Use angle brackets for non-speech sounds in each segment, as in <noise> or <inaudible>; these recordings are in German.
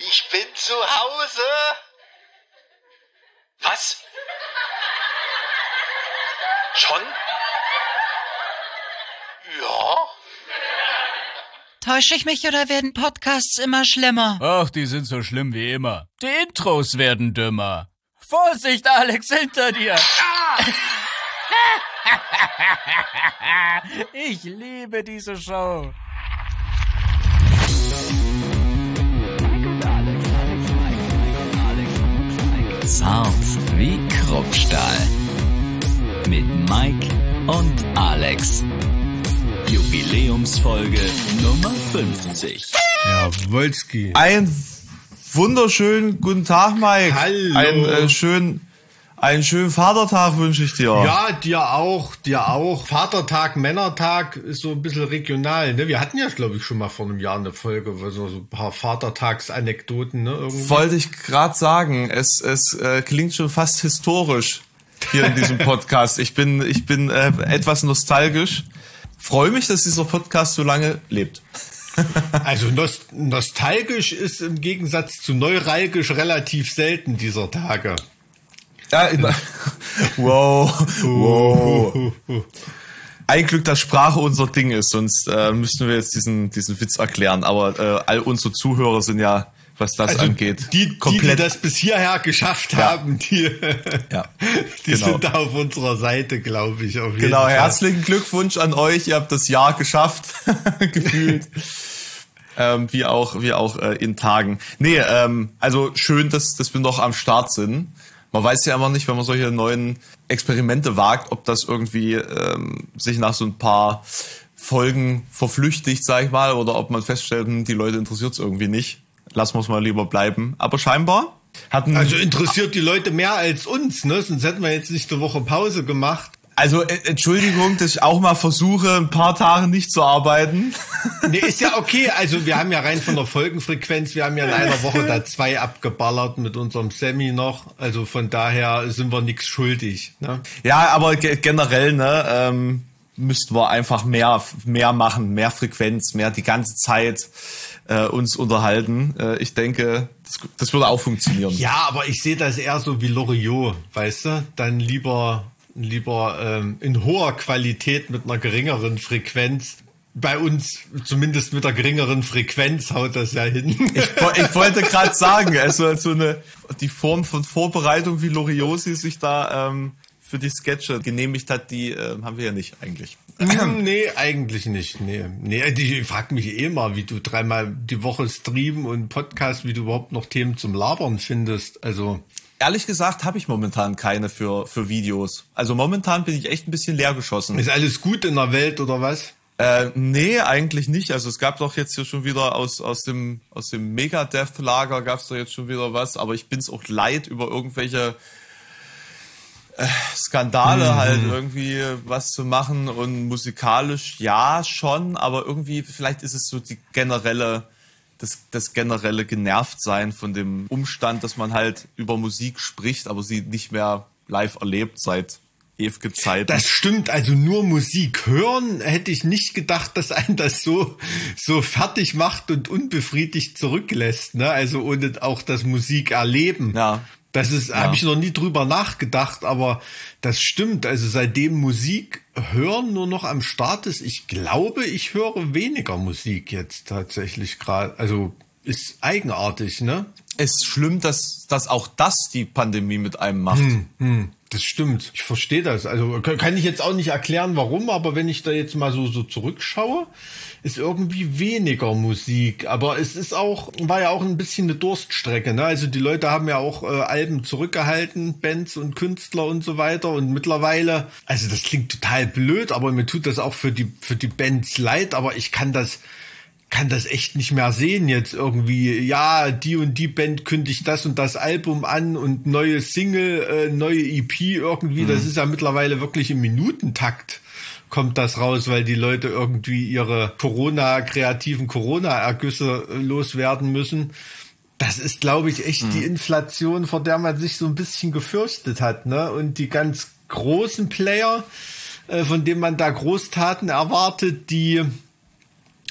Ich bin zu Hause. Was? Schon? Ja. Täusche ich mich oder werden Podcasts immer schlimmer? Ach, die sind so schlimm wie immer. Die Intros werden dümmer. Vorsicht, Alex, hinter dir! <laughs> ich liebe diese Show. Zart wie Kruppstahl. Mit Mike und Alex. Jubiläumsfolge Nummer 50. Ja, Wolski. Ein wunderschönen guten Tag, Mike. Hallo. Ein äh, schön, einen schönen Vatertag wünsche ich dir. Ja, dir auch, dir auch. Vatertag, Männertag ist so ein bisschen regional. Ne? Wir hatten ja, glaube ich, schon mal vor einem Jahr eine Folge, wo so, ein paar Vatertagsanekdoten. Ne? Irgendwie. Wollte ich gerade sagen, es, es äh, klingt schon fast historisch hier in diesem Podcast. Ich bin, ich bin äh, etwas nostalgisch. Freue mich, dass dieser Podcast so lange lebt. <laughs> Also nost nostalgisch ist im Gegensatz zu neuralgisch relativ selten dieser Tage. Ja, <laughs> wow, wow. Ein Glück, dass Sprache unser Ding ist, sonst äh, müssten wir jetzt diesen, diesen Witz erklären. Aber äh, all unsere Zuhörer sind ja, was das Also angeht, die, die, die komplett. das bis hierher geschafft haben, die, ja, <laughs> die genau. sind da auf unserer Seite, glaube ich. Genau, herzlichen Glückwunsch an euch. Ihr habt das Jahr geschafft, <laughs> gefühlt. ähm, wie auch, wie auch äh, in Tagen. Nee, ähm, also schön, dass, dass wir noch am Start sind. Man weiß ja immer nicht, wenn man solche neuen Experimente wagt, ob das irgendwie ähm, sich nach so ein paar Folgen verflüchtigt, sag ich mal, oder ob man feststellt, hm, die Leute interessiert es irgendwie nicht. Lassen wir mal lieber bleiben. Aber scheinbar hatten Also interessiert die Leute mehr als uns, ne? Sonst hätten wir jetzt nicht eine Woche Pause gemacht. Also äh, Entschuldigung, dass ich auch mal versuche, ein paar Tage nicht zu arbeiten. Nee, ist ja okay. Also wir haben ja rein von der Folgenfrequenz, wir haben ja in einer Woche da zwei abgeballert mit unserem Semi noch. Also von daher sind wir nichts schuldig. Ne? Ja, aber ge generell, ne, ähm, müssten wir einfach mehr, mehr machen, mehr Frequenz, mehr die ganze Zeit äh, uns unterhalten. Äh, ich denke, das, das würde auch funktionieren. Ja, aber ich sehe das eher so wie Loriot, weißt du? Dann lieber lieber ähm, in hoher Qualität mit einer geringeren Frequenz. Bei uns, zumindest mit der geringeren Frequenz, haut das ja hin. Ich, ich wollte gerade sagen, also so eine die Form von Vorbereitung, wie Loriosi sich da ähm, für die Sketche genehmigt hat, die ähm, haben wir ja nicht eigentlich. Hm, nee, eigentlich nicht. Nee, nee die fragt mich eh mal, wie du dreimal die Woche streamen und Podcast, wie du überhaupt noch Themen zum Labern findest. Also, Ehrlich gesagt habe ich momentan keine für, für Videos. Also momentan bin ich echt ein bisschen leer geschossen. ist alles gut in der Welt oder was? Äh, nee, eigentlich nicht. Also es gab doch jetzt hier schon wieder aus, aus dem, aus dem Megadeth-Lager gab es doch jetzt schon wieder was, aber ich bin's auch leid, über irgendwelche äh, Skandale halt irgendwie was zu machen und musikalisch ja schon, aber irgendwie vielleicht ist es so die generelle das, das generelle Genervtsein von dem Umstand, dass man halt über Musik spricht, aber sie nicht mehr live erlebt seit ewige Zeiten. Das stimmt, also nur Musik hören hätte ich nicht gedacht, dass einen das so, so fertig macht und unbefriedigt zurücklässt, ne? Also ohne auch das Musik erleben. Ja. Das ist, habe ich noch nie drüber nachgedacht, aber das stimmt. Also seitdem Musik hören nur noch am Start ist, ich glaube, ich höre weniger Musik jetzt tatsächlich gerade. Also ist eigenartig, ne? es ist schlimm, dass, dass auch das die Pandemie mit einem macht. Hm, das stimmt. Ich verstehe das. Also kann ich jetzt auch nicht erklären, warum, aber wenn ich da jetzt mal so, so zurückschaue, ist irgendwie weniger Musik. Aber es ist auch, war ja auch ein bisschen eine Durststrecke. Ne? Also die Leute haben ja auch äh, Alben zurückgehalten, Bands und Künstler und so weiter. Und mittlerweile, also das klingt total blöd, aber mir tut das auch für die, für die Bands leid, aber ich kann das kann das echt nicht mehr sehen jetzt irgendwie. Ja, die und die Band kündigt das und das Album an und neue Single, äh, neue EP irgendwie. Das ist ja mittlerweile wirklich im Minutentakt kommt das raus, weil die Leute irgendwie ihre Corona, kreativen Corona-Ergüsse äh, loswerden müssen. Das ist, glaube ich, echt die Inflation, vor der man sich so ein bisschen gefürchtet hat, ne? Und die ganz großen Player, äh, von denen man da Großtaten erwartet, die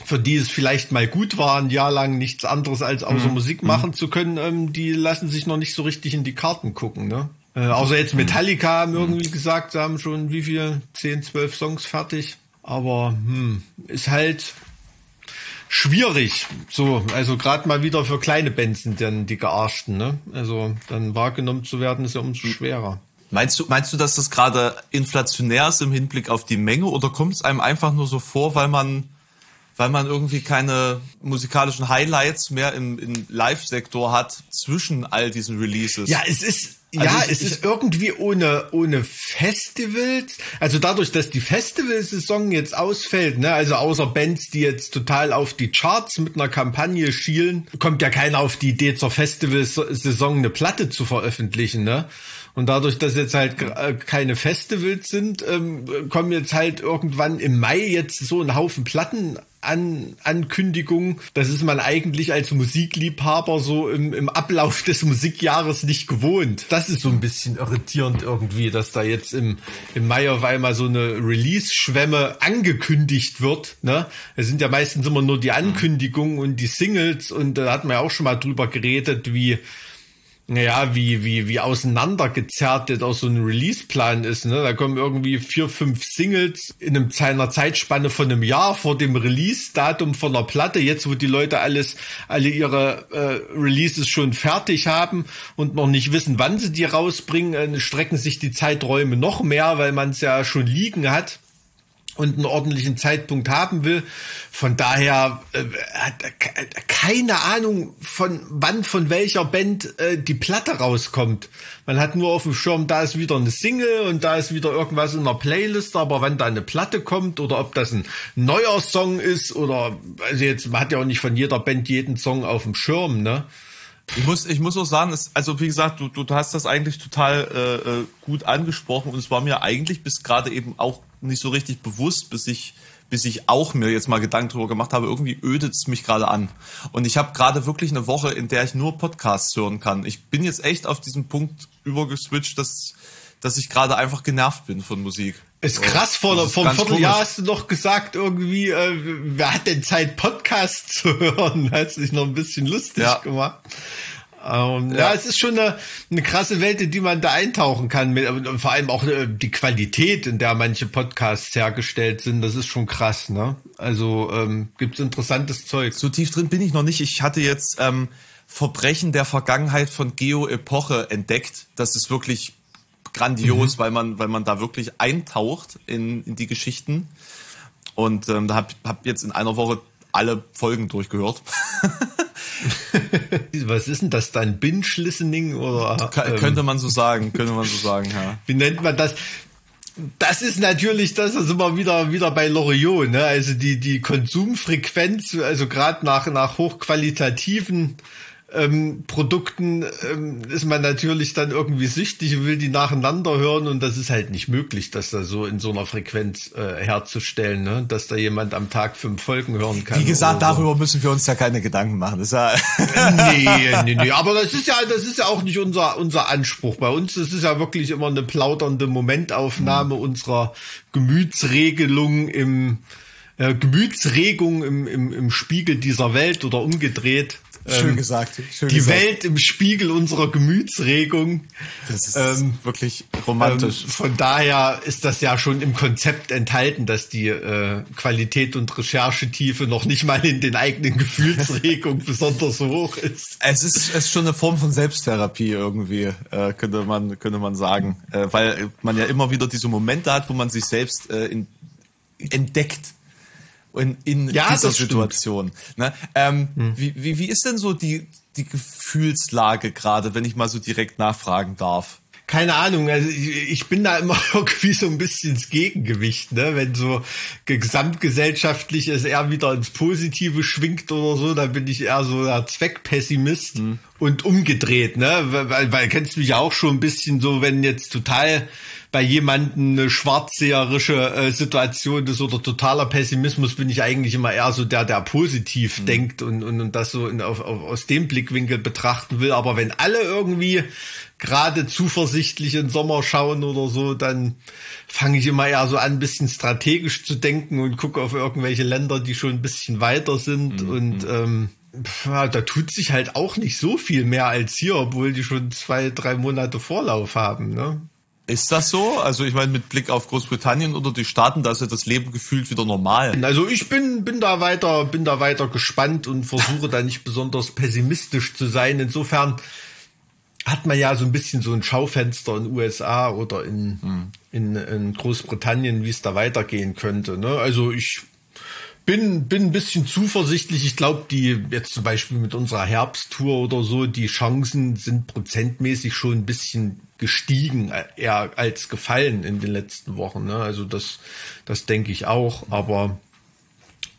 für die es vielleicht mal gut war, ein Jahr lang nichts anderes als außer Mhm. Musik machen zu können, ähm, die lassen sich noch nicht so richtig in die Karten gucken, ne? Äh, außer jetzt Metallica haben irgendwie gesagt, sie haben schon wie viel? 10, 12 Songs fertig. Aber hm, ist halt schwierig. So, also gerade mal wieder für kleine Bands sind dann die Gearschten, ne? Also dann wahrgenommen zu werden, ist ja umso schwerer. Meinst du, meinst du, dass das gerade inflationär ist im Hinblick auf die Menge oder kommt es einem einfach nur so vor, weil man, weil man irgendwie keine musikalischen Highlights mehr im, im Live-Sektor hat zwischen all diesen Releases? Ja, es ist Also ja, ich- es ich- ist irgendwie ohne ohne Festivals. Also dadurch, dass die Festivalsaison jetzt ausfällt, ne, also außer Bands, die jetzt total auf die Charts mit einer Kampagne schielen, kommt ja keiner auf die Idee zur Festivalsaison eine Platte zu veröffentlichen, ne? Und dadurch, dass jetzt halt äh, keine Festivals sind, ähm, kommen jetzt halt irgendwann im Mai jetzt so ein Haufen Platten an Ankündigungen. Das ist man eigentlich als Musikliebhaber so im, im Ablauf des Musikjahres nicht gewohnt. Das ist so ein bisschen irritierend irgendwie, dass da jetzt im, im Mai auf einmal so eine Release-Schwemme angekündigt wird. Ne? Es sind ja meistens immer nur die Ankündigungen und die Singles und da hat man ja auch schon mal drüber geredet, wie naja, wie, wie, wie auseinandergezerrt jetzt auch so ein Release-Plan ist, ne? Da kommen irgendwie vier, fünf Singles in einem, einer Zeitspanne von einem Jahr vor dem Release-Datum von der Platte, jetzt wo die Leute alles, alle ihre äh, Releases schon fertig haben und noch nicht wissen, wann sie die rausbringen, äh, strecken sich die Zeiträume noch mehr, weil man es ja schon liegen hat und einen ordentlichen Zeitpunkt haben will. Von daher äh, hat ke- keine Ahnung von wann von welcher Band äh, die Platte rauskommt. Man hat nur auf dem Schirm, da ist wieder eine Single und da ist wieder irgendwas in der Playlist, aber wann da eine Platte kommt oder ob das ein neuer Song ist oder also jetzt man hat ja auch nicht von jeder Band jeden Song auf dem Schirm, ne? Ich muss, ich muss auch sagen, es, also wie gesagt, du, du hast das eigentlich total äh, äh, gut angesprochen und es war mir eigentlich bis gerade eben auch nicht so richtig bewusst, bis ich, bis ich auch mir jetzt mal Gedanken drüber gemacht habe. Irgendwie ödet es mich gerade an. Und ich habe gerade wirklich eine Woche, in der ich nur Podcasts hören kann. Ich bin jetzt echt auf diesen Punkt übergeswitcht, dass, dass ich gerade einfach genervt bin von Musik. Ist krass, vor, Das ist vor einem Vierteljahr komisch. hast du noch gesagt, irgendwie, äh, wer hat denn Zeit, Podcasts <laughs> zu hören? Hat sich noch ein bisschen lustig Ja. gemacht. Ähm, ja. Ja. es ist schon eine, eine krasse Welt, in die man da eintauchen kann. Mit, und vor allem auch äh, die Qualität, in der manche Podcasts hergestellt sind, das ist schon krass, ne? Also ähm, gibt's interessantes Zeug. So tief drin bin ich noch nicht. Ich hatte jetzt ähm, Verbrechen der Vergangenheit von Geo Epoche entdeckt. Das ist wirklich grandios, weil man, weil man da wirklich eintaucht in, in die Geschichten. Und ähm, da hab, hab jetzt in einer Woche alle Folgen durchgehört. <laughs> Was ist denn das dann? Binge-Listening oder? Ka- ähm, könnte man so sagen, könnte man so sagen, ja. wie nennt man das? Das ist natürlich das, da sind wir wieder, wieder bei Loriot, ne? Also die, die Konsumfrequenz, also gerade nach, nach hochqualitativen ähm, Produkten ähm, ist man natürlich dann irgendwie süchtig und will die nacheinander hören und das ist halt nicht möglich, das da so in so einer Frequenz äh, herzustellen, ne? Dass da jemand am Tag fünf Folgen hören kann. Wie gesagt, so. darüber müssen wir uns ja keine Gedanken machen. Das ist ja <laughs> nee, <laughs> nee, nee, aber das ist ja, das ist ja auch nicht unser, unser Anspruch. Bei uns, das ist ja wirklich immer eine plaudernde Momentaufnahme unserer Gemütsregelung im, äh, Gemütsregung im, im, im Spiegel dieser Welt oder umgedreht. Schön Ähm, gesagt. Schön Die gesagt. Welt im Spiegel unserer Gemütsregung. Das ist Ähm, wirklich Ähm, romantisch. von daher ist das ja schon im Konzept enthalten, dass die äh, Qualität und Recherchetiefe noch nicht mal in den eigenen <laughs> Gefühlsregungen besonders hoch ist. Es ist, es ist schon eine Form von Selbsttherapie irgendwie, äh, könnte man, könnte man sagen. Äh, weil man ja immer wieder diese Momente hat, wo man sich selbst äh, in, entdeckt. In, in Ja, dieser. Situation. Ne? Ähm, wie, wie, wie ist denn so die, die Gefühlslage gerade, wenn ich mal so direkt nachfragen darf? Keine Ahnung, also ich, bin da immer <laughs> irgendwie so ein bisschen ins Gegengewicht, ne? Wenn so gesamtgesellschaftlich es eher wieder ins Positive schwingt oder so, dann bin ich eher so der Zweckpessimist und umgedreht, ne? Weil, weil kennst mich ja auch schon ein bisschen so, wenn jetzt total bei jemandem eine schwarzseherische äh, Situation ist oder totaler Pessimismus, bin ich eigentlich immer eher so der, der positiv mhm. denkt und, und, und das so in, auf, auf, aus dem Blickwinkel betrachten will. Aber wenn alle irgendwie gerade zuversichtlich in Sommer schauen oder so, dann fange ich immer eher so an, ein bisschen strategisch zu denken und gucke auf irgendwelche Länder, die schon ein bisschen weiter sind mhm. und ähm, ja, da tut sich halt auch nicht so viel mehr als hier, obwohl die schon zwei, drei Monate Vorlauf haben. Ne? Ist das so? Also ich meine, mit Blick auf Großbritannien oder die Staaten, da ist ja das Leben gefühlt wieder normal. Also ich bin, bin da weiter, bin da weiter gespannt und versuche da nicht besonders pessimistisch zu sein. Insofern hat man ja so ein bisschen so ein Schaufenster in USA oder in, hm. in, in Großbritannien, wie es da weitergehen könnte. Ne? Also ich bin, bin ein bisschen zuversichtlich. Ich glaube, die jetzt zum Beispiel mit unserer Herbsttour oder so, die Chancen sind prozentmäßig schon ein bisschen gestiegen, äh, eher als gefallen in den letzten Wochen. Ne? Also das, das denke ich auch. Aber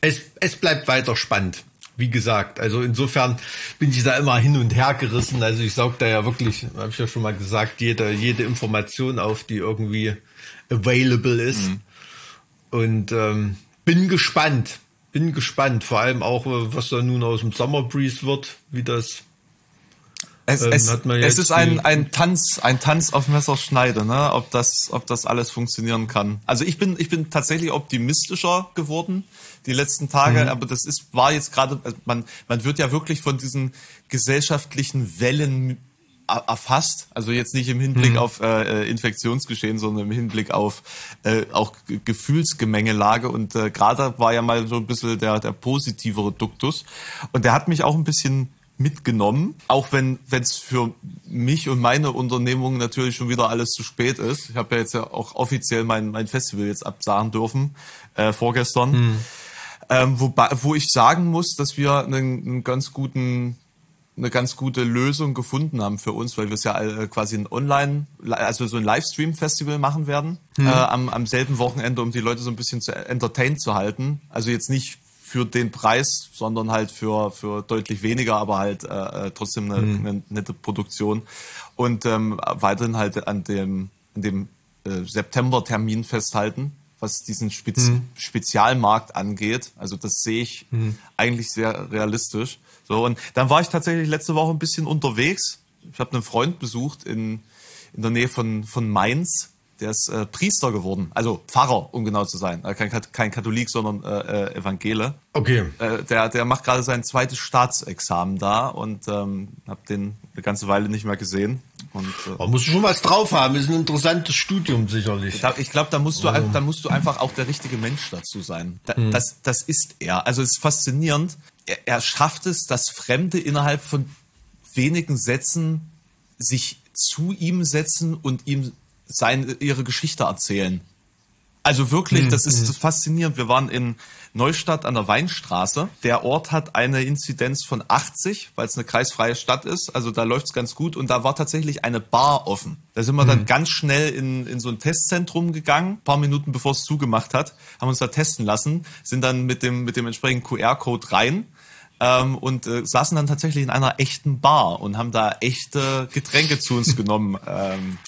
es, es bleibt weiter spannend. Wie gesagt, also insofern bin ich da immer hin und her gerissen. Also ich saug da ja wirklich, habe ich ja schon mal gesagt, jede, jede Information auf, die irgendwie available ist. Mhm. Und ähm, bin gespannt. Bin gespannt. Vor allem auch, äh, was da nun aus dem Summer Breeze wird, wie das. Es, ähm, es, es ist ein, ein Tanz, ein Tanz auf Messerschneide, ne? Ob das, ob das alles funktionieren kann. Also ich bin, ich bin tatsächlich optimistischer geworden die letzten Tage, mhm. aber das ist, war jetzt gerade, man, man wird ja wirklich von diesen gesellschaftlichen Wellen erfasst. Also jetzt nicht im Hinblick mhm. auf äh, äh, Infektionsgeschehen, sondern im Hinblick auf äh, auch Gefühlsgemengelage. Und äh, gerade war ja mal so ein bisschen der, der positivere Duktus. Und der hat mich auch ein bisschen mitgenommen, auch wenn es für mich und meine Unternehmung natürlich schon wieder alles zu spät ist. Ich habe ja jetzt ja auch offiziell mein, mein Festival jetzt absagen dürfen, äh, vorgestern. Mhm. Ähm, wobei, wo ich sagen muss, dass wir einen, einen ganz guten eine ganz gute Lösung gefunden haben für uns, weil wir es ja äh, quasi ein Online, also so ein Livestream-Festival machen werden mhm. äh, am, am selben Wochenende, um die Leute so ein bisschen zu entertained zu halten. Also jetzt nicht für den Preis, sondern halt für, für deutlich weniger, aber halt äh, äh trotzdem eine, mhm. eine nette Produktion. Und ähm, weiterhin halt an dem, an dem äh, September-Termin festhalten, was diesen Spezi mhm. Spezialmarkt angeht. Also das sehe ich mhm. eigentlich sehr realistisch. So, und dann war ich tatsächlich letzte Woche ein bisschen unterwegs. Ich habe einen Freund besucht in, in der Nähe von, von Mainz. Der ist äh, Priester geworden, also Pfarrer, um genau zu sein. Äh, kein, kein Katholik, sondern äh, äh, Evangele. Okay. Äh, der, der macht gerade sein zweites Staatsexamen da und ähm, habe den eine ganze Weile nicht mehr gesehen. Und, äh, Man muss schon was drauf haben. Ist ein interessantes Studium sicherlich. Ich glaube, da musst du, also. da musst du einfach auch der richtige Mensch dazu sein. Da, hm. Das, das ist er. Also es ist faszinierend. Er, er schafft es, dass Fremde innerhalb von wenigen Sätzen sich zu ihm setzen und ihm seine, ihre Geschichte erzählen. Also wirklich, hm, das ist hm. faszinierend. Wir waren in Neustadt an der Weinstraße. Der Ort hat eine Inzidenz von 80, weil es eine kreisfreie Stadt ist. Also da läuft's ganz gut. Und da war tatsächlich eine Bar offen. Da sind wir dann hm. ganz schnell in, in so ein Testzentrum gegangen, ein paar Minuten bevor es zugemacht hat, haben uns da testen lassen, sind dann mit dem, mit dem entsprechenden QR-Code rein. Ähm, und äh, saßen dann tatsächlich in einer echten Bar und haben da echte Getränke zu uns <laughs> genommen. Ähm,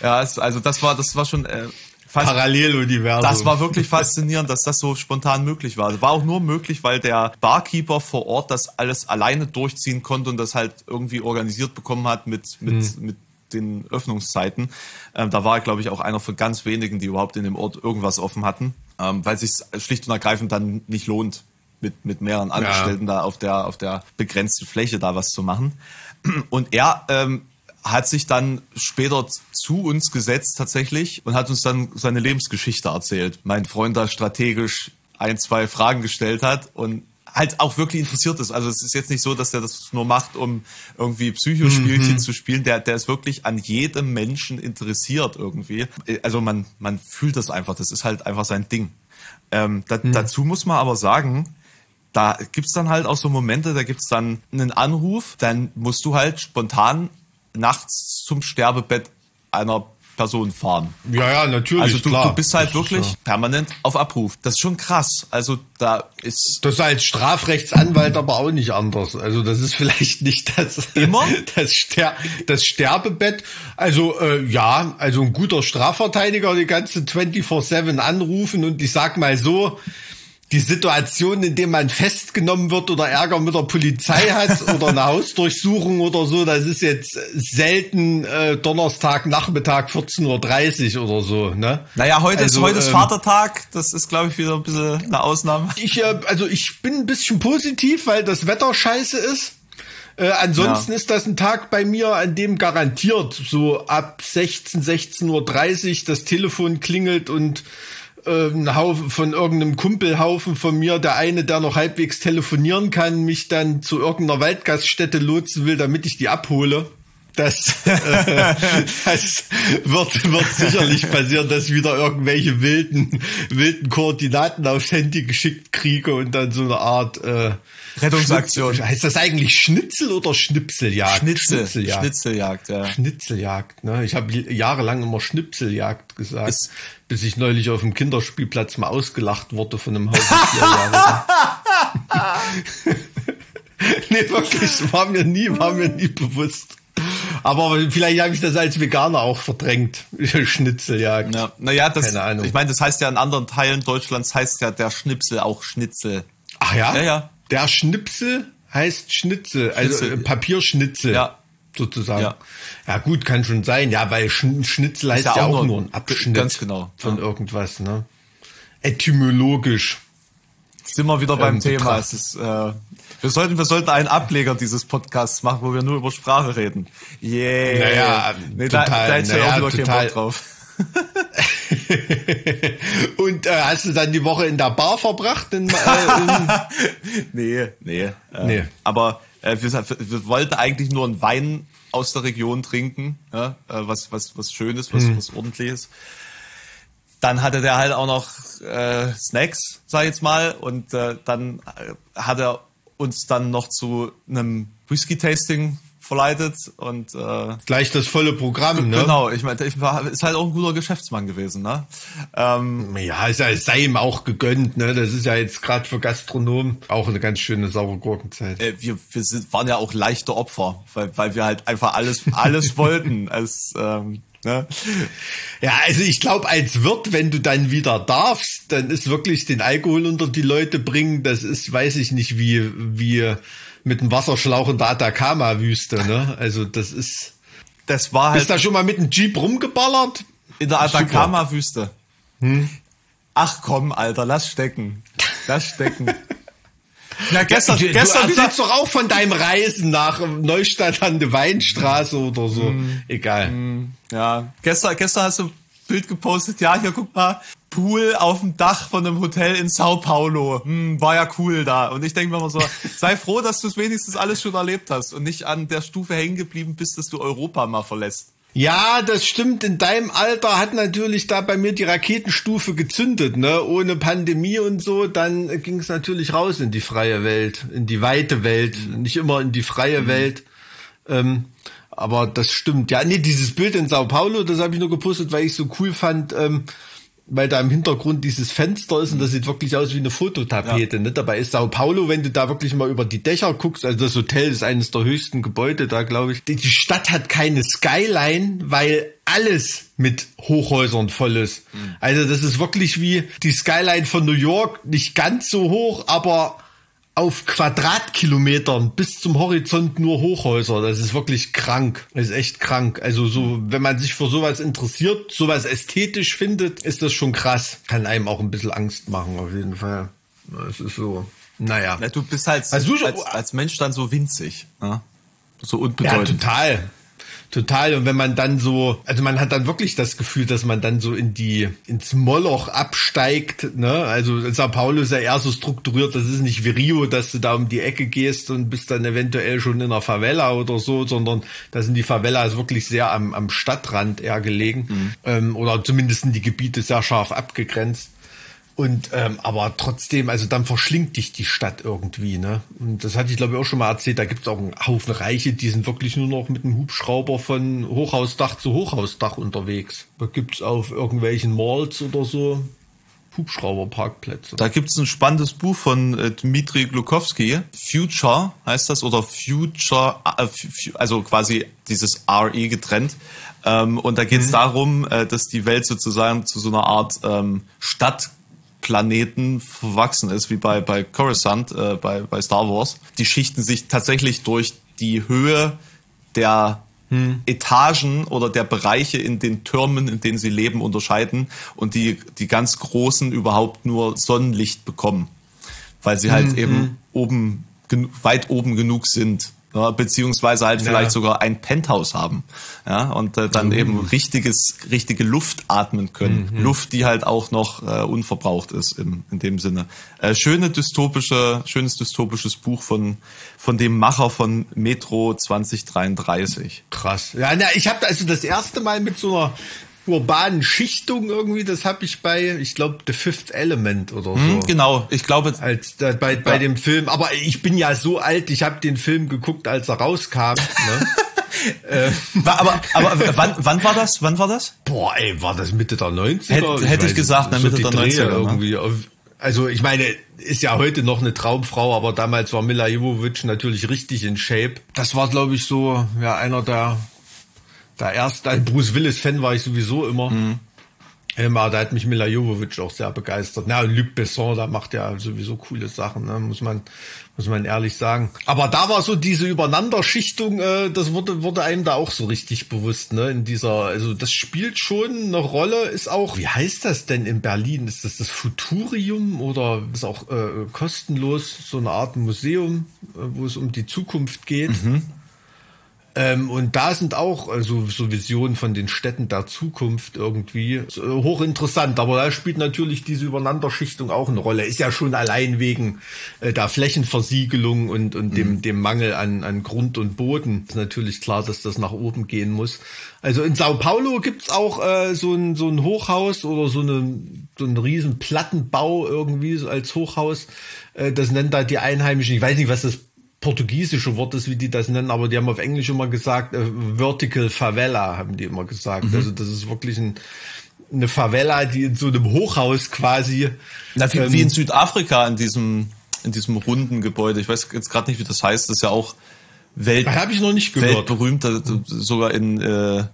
ja, also das war, das war schon äh, Paralleluniversum. Das war wirklich faszinierend, dass das so spontan möglich war. War auch nur möglich, weil der Barkeeper vor Ort das alles alleine durchziehen konnte und das halt irgendwie organisiert bekommen hat mit, mit, mhm. mit den Öffnungszeiten. Ähm, da war er, glaube ich, auch einer von ganz wenigen, die überhaupt in dem Ort irgendwas offen hatten, ähm, weil sich schlicht und ergreifend dann nicht lohnt, mit, mit mehreren Angestellten ja. da auf der, auf der begrenzten Fläche da was zu machen. Und er ähm, hat sich dann später zu uns gesetzt tatsächlich und hat uns dann seine Lebensgeschichte erzählt. Mein Freund da strategisch ein, zwei Fragen gestellt hat und halt auch wirklich interessiert ist. Also es ist jetzt nicht so, dass er das nur macht, um irgendwie Psychospielchen mhm. zu spielen. Der, der ist wirklich an jedem Menschen interessiert irgendwie. Also man, man fühlt das einfach. Das ist halt einfach sein Ding. Ähm, da, mhm. Dazu muss man aber sagen, da gibt's dann halt auch so Momente, da gibt's dann einen Anruf, dann musst du halt spontan nachts zum Sterbebett einer Personen fahren. Ja, ja, natürlich. Also du, du bist halt Das ist wirklich ja- permanent auf Abruf. Das ist schon krass. Also da ist Das ist als Strafrechtsanwalt aber auch nicht anders. Also das ist vielleicht nicht das Immer? <laughs> das, Ster das Sterbebett. Also äh, ja, also ein guter Strafverteidiger die ganze 24/7 anrufen und ich sag mal so, die Situation, in der man festgenommen wird oder Ärger mit der Polizei hat <laughs> oder eine Hausdurchsuchung oder so, das ist jetzt selten äh, Donnerstag Nachmittag 14:30 Uhr oder so, ne? Naja, heute Also, ist heute ist ähm, Vatertag. Das ist, glaube ich, wieder ein bisschen eine Ausnahme. Ich, äh, also ich bin ein bisschen positiv, weil das Wetter scheiße ist. Äh, ansonsten Ja. ist das ein Tag bei mir, an dem garantiert so ab 16, 16.30 Uhr das Telefon klingelt und ein Haufen von irgendeinem Kumpelhaufen von mir, der eine, der noch halbwegs telefonieren kann, mich dann zu irgendeiner Waldgaststätte lotsen will, damit ich die abhole. Das, äh, <laughs> das wird, wird sicherlich passieren, dass wieder irgendwelche wilden, wilden Koordinaten aufs Handy geschickt kriege und dann so eine Art äh, Rettungsaktion. Schnitzel- Heißt das eigentlich Schnitzel oder Schnipseljagd? Schnitzel, Schnitzeljagd. Schnitzeljagd, ja. Schnitzeljagd, ne? Ich habe jahrelang immer Schnipseljagd gesagt, Ist- bis ich neulich auf dem Kinderspielplatz mal ausgelacht wurde von einem Vierjährigen. <laughs> <laughs> nee, wirklich, war mir nie, war mir nie bewusst. Aber vielleicht habe ich das als Veganer auch verdrängt. <laughs> Schnitzeljagd. Ja, naja, das, Keine Ahnung. ich meine, das heißt ja in anderen Teilen Deutschlands heißt ja der Schnipsel auch Schnitzel. Ach ja? Ja, ja. Der Schnipsel heißt Schnitzel, also Schnitzel. äh, Papierschnitzel. Ja. Sozusagen. Ja. Ja. gut, kann schon sein. Ja, weil Schn Schnitzel heißt ja, auch, nur ein Abschnitt Ganz genau. von irgendwas, ne? Etymologisch. Sind wir wieder beim Ähm, Thema. Es ist, äh, wir sollten, wir sollten einen Ableger dieses Podcasts machen, wo wir nur über Sprache reden. Yeah. Naja, nee, da, total, da hätte ich naja, auch wieder total. keinen Bock drauf. <laughs> Und äh, hast du dann die Woche in der Bar verbracht? In, äh, in, <laughs> Nee, nee. Äh, Nee. Aber äh, wir, wir wollten eigentlich nur einen Wein aus der Region trinken, ja? äh, was, was, was Schönes, was, was Ordentliches. Dann hatte der halt auch noch äh, Snacks, sag ich jetzt mal, und äh, dann äh, hat er uns dann noch zu einem Whisky-Tasting verleitet und äh, gleich das volle Programm, ne? genau, ich meine, ich war, ist halt auch ein guter Geschäftsmann gewesen, ne? Ähm, Ja, es sei- es sei ihm auch gegönnt, ne? Das ist ja jetzt gerade für Gastronomen auch eine ganz schöne saure Gurkenzeit. äh, wir, wir sind, waren ja auch leichte Opfer, weil, weil wir halt einfach alles, alles wollten. <laughs> Als, ähm, ne? Ja, also ich glaube, als Wirt, wenn du dann wieder darfst, dann ist wirklich den Alkohol unter die Leute bringen, das ist, weiß ich nicht, wie, wie mit einem Wasserschlauch in der Atacama-Wüste, ne? Also das ist. Das war Bist halt da schon mal mit einem Jeep rumgeballert? in der Atacama-Wüste. Ach komm, Alter, lass stecken. Lass stecken. <laughs> Ja, gestern, du, gestern du erzählst doch auch von deinem Reisen nach Neustadt an der Weinstraße oder so. Hm. Egal. ja, gestern, gestern hast du ein Bild gepostet, ja, hier guck mal, Pool auf dem Dach von einem Hotel in Sao Paulo. Hm, war ja cool da. Und ich denke mir immer so, <laughs> sei froh, dass du es wenigstens alles schon erlebt hast und nicht an der Stufe hängen geblieben bist, dass du Europa mal verlässt. Ja, das stimmt. In deinem Alter hat natürlich da bei mir die Raketenstufe gezündet, ne? Ohne Pandemie und so, dann ging es natürlich raus in die freie Welt, in die weite Welt, nicht immer in die freie Welt. Ähm, aber das stimmt. Ja, nee, dieses Bild in Sao Paulo, das habe ich nur gepostet, weil ich so cool fand, ähm, weil da im Hintergrund dieses Fenster ist und das sieht wirklich aus wie eine Fototapete. Ne? Dabei ist Sao Paulo, wenn du da wirklich mal über die Dächer guckst, also das Hotel ist eines der höchsten Gebäude da, glaube ich. Die, die Stadt hat keine Skyline, weil alles mit Hochhäusern voll ist. Also das ist wirklich wie die Skyline von New York, nicht ganz so hoch, aber auf Quadratkilometern bis zum Horizont nur Hochhäuser. Das ist wirklich krank. Das ist echt krank. Also so, wenn man sich für sowas interessiert, sowas ästhetisch findet, ist das schon krass. Kann einem auch ein bisschen Angst machen, auf jeden Fall. Das ist so. Naja. Na, du bist halt Also als, als Mensch dann so winzig. Ne? So Ja, unbedeutend. total. Total. Und wenn man dann so, also man hat dann wirklich das Gefühl, dass man dann so in die, ins Moloch absteigt, ne? Also Sao Paulo ist ja eher so strukturiert, das ist nicht wie Rio, dass du da um die Ecke gehst und bist dann eventuell schon in einer Favela oder so, sondern da sind die Favelas wirklich sehr am, am Stadtrand eher gelegen. Ähm, oder zumindest sind die Gebiete sehr scharf abgegrenzt. Und ähm, aber trotzdem, also dann verschlingt dich die Stadt irgendwie, ne? Und das hatte ich glaube ich auch schon mal erzählt. Da gibt es auch einen Haufen Reiche, die sind wirklich nur noch mit einem Hubschrauber von Hochhausdach zu Hochhausdach unterwegs. Da gibt's auf irgendwelchen Malls oder so Hubschrauberparkplätze. Da gibt's ein spannendes Buch von äh, Dmitri Glukowski. Future heißt das oder Future, äh, also quasi dieses RE getrennt. Ähm, und da geht's darum, äh, dass die Welt sozusagen zu so einer Art ähm, Stadtplaneten verwachsen ist, wie bei, bei Coruscant, äh, bei, bei Star Wars. Die schichten sich tatsächlich durch die Höhe der Etagen oder der Bereiche in den Türmen, in denen sie leben, unterscheiden und die, die ganz großen überhaupt nur Sonnenlicht bekommen, weil sie halt eben oben, genu- weit oben genug sind. Ja, beziehungsweise halt vielleicht sogar ein Penthouse haben, ja, und äh, dann eben richtiges, richtige Luft atmen können. Luft, die halt auch noch äh, unverbraucht ist im, in dem Sinne. Äh, schöne dystopische, schönes dystopisches Buch von, von dem Macher von Metro 2033. Krass. Ja, na, ich habe also das erste Mal mit so einer urbanen Schichtung irgendwie, das habe ich bei, ich glaube, The Fifth Element oder so. Hm, genau, ich glaube, Als äh, bei, bei Ja. dem Film, aber ich bin ja so alt, ich habe den Film geguckt, als er rauskam. ne? <laughs> Wa- aber, aber wann, wann war das? Wann war das? Boah, ey, war das Mitte der 90er? Hätte- hätte ich gesagt, nicht, na, Mitte die der Dreh 90er, ne? irgendwie. Also ich meine, ist ja heute noch eine Traumfrau, aber damals war Mila Jovovich natürlich richtig in Shape. Das war, glaube ich, so ja einer der der erste. Ein Bruce Willis Fan war ich sowieso immer. Ähm, aber da hat mich Mila Jovovich auch sehr begeistert. Na, und Luc Besson, da macht ja sowieso coole Sachen, ne? muss man muss man ehrlich sagen. Aber da war so diese Übereinanderschichtung, äh, das wurde wurde einem da auch so richtig bewusst, ne? In dieser, also das spielt schon eine Rolle, ist auch, wie heißt das denn in Berlin? Ist das das Futurium oder ist auch äh, kostenlos so eine Art Museum, äh, wo es um die Zukunft geht? Ähm, und da sind auch also, so Visionen von den Städten der Zukunft irgendwie so, äh, hochinteressant. Aber da spielt natürlich diese Übereinanderschichtung auch eine Rolle. Ist ja schon allein wegen äh, der Flächenversiegelung und, und dem, dem Mangel an, an Grund und Boden. Ist natürlich klar, dass das nach oben gehen muss. Also in Sao Paulo gibt's auch äh, so, ein, so ein Hochhaus oder so, eine, so einen riesen Plattenbau irgendwie so als Hochhaus. Äh, das nennt da die Einheimischen. Ich weiß nicht, was das portugiesische Wort ist, wie die das nennen, aber die haben auf Englisch immer gesagt, äh, Vertical Favela, haben die immer gesagt. Also das ist wirklich ein, eine Favela, die in so einem Hochhaus quasi. Na, wie, ähm, wie in Südafrika in diesem, in diesem runden Gebäude. Ich weiß jetzt gerade nicht, wie das heißt. Das ist ja auch Welt, habe ich noch nicht gehört. weltberühmt. Sogar in, äh,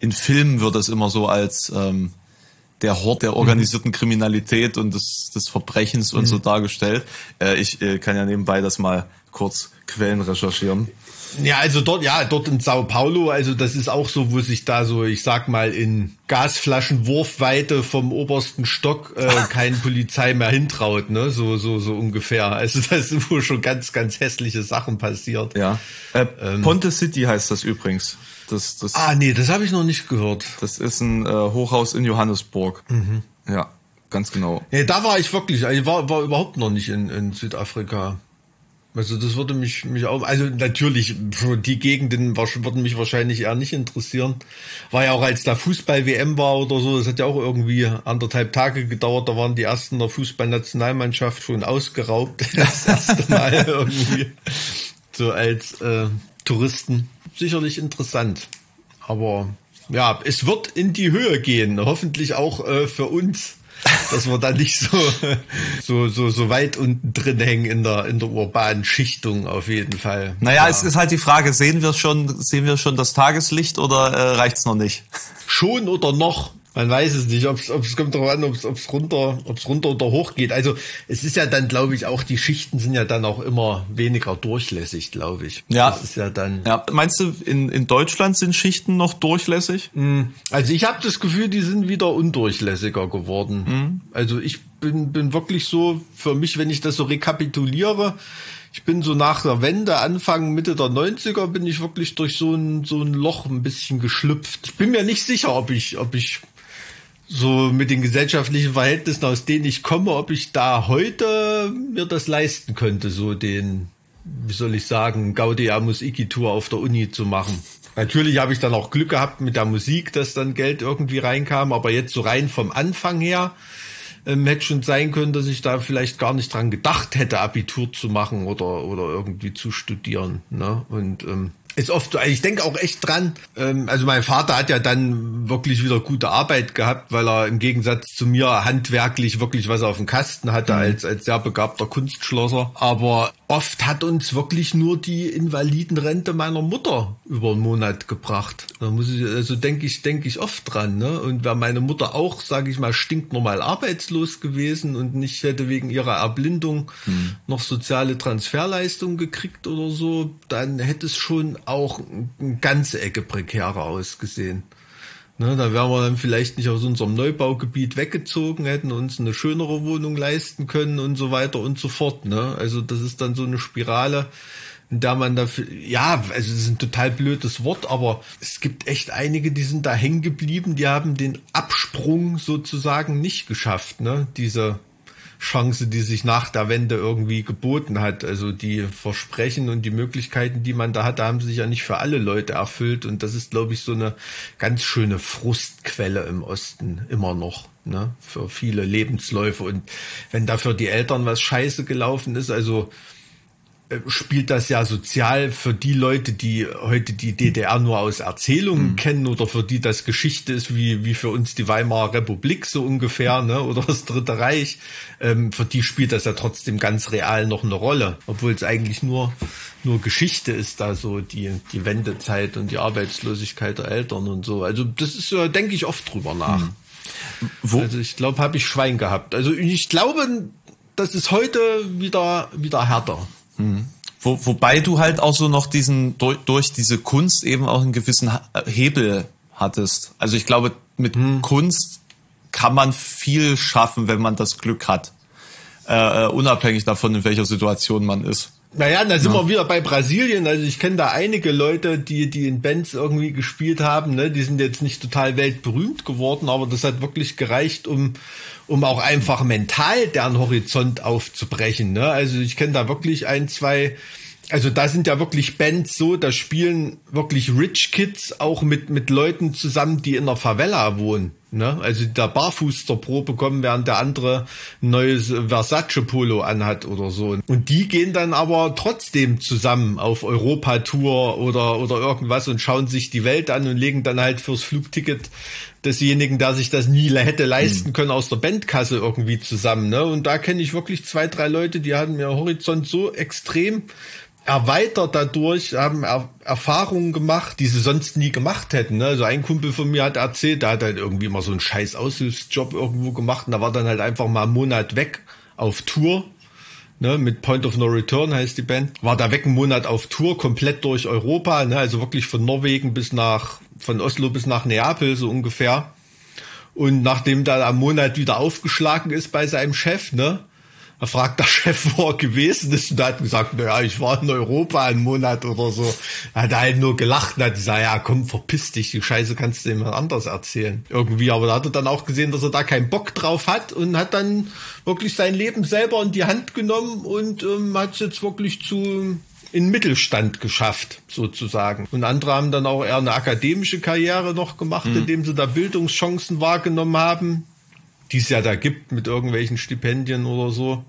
in Filmen wird das immer so als ähm, der Hort der organisierten Kriminalität und des, des Verbrechens und so dargestellt. Äh, ich äh, kann ja nebenbei das mal kurz Quellen recherchieren. Ja, also dort, ja, dort in Sao Paulo, also das ist auch so, wo sich da so, ich sag mal, in Gasflaschen Wurfweite vom obersten Stock äh, <laughs> kein Polizei mehr hintraut, ne? So, so, so ungefähr. Also <laughs> das ist wo schon ganz, ganz hässliche Sachen passiert. Ja. Äh, Ponte City heißt das übrigens. Das, das, Ah, nee, das habe ich noch nicht gehört. das ist ein äh, Hochhaus in Johannesburg. Ja, ganz genau. Nee, da war ich wirklich, ich war, war überhaupt noch nicht in, in Südafrika. Also das würde mich, mich auch, also natürlich, die Gegenden würden mich wahrscheinlich eher nicht interessieren. War ja auch als da Fußball-WM war oder so, das hat ja auch irgendwie anderthalb Tage gedauert, da waren die ersten der Fußballnationalmannschaft schon ausgeraubt. <laughs> Das erste Mal irgendwie. So als äh, Touristen. Sicherlich interessant. Aber ja, es wird in die Höhe gehen. Hoffentlich auch äh, für uns dass wir da nicht so, so, so, so weit unten drin hängen in der, in der urbanen Schichtung auf jeden Fall. Naja, es ist halt die Frage, sehen wir schon, sehen wir schon das Tageslicht oder äh, reicht's noch nicht? Schon oder noch? Man weiß es nicht, ob es kommt darauf an, ob es runter, ob's runter oder hoch geht. Also es ist ja dann, glaube ich, auch die Schichten sind ja dann auch immer weniger durchlässig, glaube ich. Ja. Das ist ja dann. Ja, meinst du, in, in Deutschland sind Schichten noch durchlässig? Also ich habe das Gefühl, die sind wieder undurchlässiger geworden. Also ich bin, bin wirklich so, für mich, wenn ich das so rekapituliere, ich bin so nach der Wende, Anfang, Mitte der 90er, bin ich wirklich durch so ein, so ein Loch ein bisschen geschlüpft. Ich bin mir nicht sicher, ob ich, ob ich so mit den gesellschaftlichen Verhältnissen, aus denen ich komme, ob ich da heute mir das leisten könnte, so den, wie soll ich sagen, Gaudiamus Igitur auf der Uni zu machen. Natürlich habe ich dann auch Glück gehabt mit der Musik, dass dann Geld irgendwie reinkam, aber jetzt so rein vom Anfang her ähm, hätte schon sein können, dass ich da vielleicht gar nicht dran gedacht hätte, Abitur zu machen oder, oder irgendwie zu studieren. Ne? Und ähm, ist oft so, also ich denke auch echt dran. Ähm, also mein Vater hat ja dann wirklich wieder gute Arbeit gehabt, weil er im Gegensatz zu mir handwerklich wirklich was auf dem Kasten hatte mhm. als, als sehr begabter Kunstschlosser. Aber oft hat uns wirklich nur die Invalidenrente meiner Mutter über einen Monat gebracht. Da muss ich, also denke ich, denke ich oft dran. Ne? Und wäre meine Mutter auch, sage ich mal, stinknormal arbeitslos gewesen und nicht hätte wegen ihrer Erblindung mhm. noch soziale Transferleistungen gekriegt oder so, dann hätte es schon auch eine ganze Ecke prekärer ausgesehen. Ne, da wären wir dann vielleicht nicht aus unserem Neubaugebiet weggezogen, hätten uns eine schönere Wohnung leisten können und so weiter und so fort. Ne? Also das ist dann so eine Spirale, in der man dafür, ja, also es ist ein total blödes Wort, aber es gibt echt einige, die sind da hängen geblieben, die haben den Absprung sozusagen nicht geschafft, ne? Diese Chance, die sich nach der Wende irgendwie geboten hat. Also die Versprechen und die Möglichkeiten, die man da hatte, haben sich ja nicht für alle Leute erfüllt. Und das ist, glaube ich, so eine ganz schöne Frustquelle im Osten immer noch. Ne, für viele Lebensläufe. Und wenn dafür die Eltern was scheiße gelaufen ist, also spielt das ja sozial für die Leute, die heute die DDR nur aus Erzählungen mhm. kennen oder für die das Geschichte ist, wie, wie für uns die Weimarer Republik so ungefähr, ne, oder das Dritte Reich, ähm, für die spielt das ja trotzdem ganz real noch eine Rolle, obwohl es eigentlich nur, nur Geschichte ist, da so die, die Wendezeit und die Arbeitslosigkeit der Eltern und so. Also das ist, äh, denke ich oft drüber nach. Mhm. Wo? Also ich glaube, habe ich Schwein gehabt. Also ich glaube, das ist heute wieder, wieder härter. Mhm. Wo, wobei du halt auch so noch diesen, durch, durch diese Kunst eben auch einen gewissen Hebel hattest. Also ich glaube, mit mhm. Kunst kann man viel schaffen, wenn man das Glück hat. Äh, äh unabhängig davon, in welcher Situation man ist. Naja, da sind ja. wir wieder bei Brasilien. Also ich kenne da einige Leute, die, die in Bands irgendwie gespielt haben. Ne? Die sind jetzt nicht total weltberühmt geworden, aber das hat wirklich gereicht, um, um auch einfach mental deren Horizont aufzubrechen. Ne? Also ich kenne da wirklich ein, zwei, also da sind ja wirklich Bands so, da spielen wirklich Rich Kids auch mit, mit Leuten zusammen, die in der Favela wohnen. Ne? Also der Barfuß zur Probe kommen, während der andere ein neues Versace Polo anhat oder so. Und die gehen dann aber trotzdem zusammen auf Europatour oder, oder irgendwas und schauen sich die Welt an und legen dann halt fürs Flugticket desjenigen, der sich das nie hätte leisten können, aus der Bandkasse irgendwie zusammen. Ne? Und da kenne ich wirklich zwei, drei Leute, die hatten mir Horizont so extrem erweitert dadurch, haben er Erfahrungen gemacht, die sie sonst nie gemacht hätten. Ne? Also ein Kumpel von mir hat erzählt, der hat halt irgendwie mal so einen scheiß Aushilfsjob irgendwo gemacht und da war dann halt einfach mal einen Monat weg auf Tour. Ne, mit Point of No Return heißt die Band. War da weg einen Monat auf Tour, komplett durch Europa, ne, also wirklich von Norwegen bis nach, von Oslo bis nach Neapel, so ungefähr. Und nachdem da am Monat wieder aufgeschlagen ist bei seinem Chef, ne, fragt der <laughs> Chef, wo er gewesen ist, und er hat gesagt, naja, ich war in Europa einen Monat oder so. Er hat halt nur gelacht und hat gesagt, ja, komm, verpiss dich, die Scheiße kannst du jemand anders erzählen. Irgendwie, aber da hat er dann auch gesehen, dass er da keinen Bock drauf hat und hat dann wirklich sein Leben selber in die Hand genommen und ähm, hat es jetzt wirklich zu in Mittelstand geschafft, sozusagen. Und andere haben dann auch eher eine akademische Karriere noch gemacht, mhm. indem sie da Bildungschancen wahrgenommen haben die es ja da gibt mit irgendwelchen Stipendien oder so.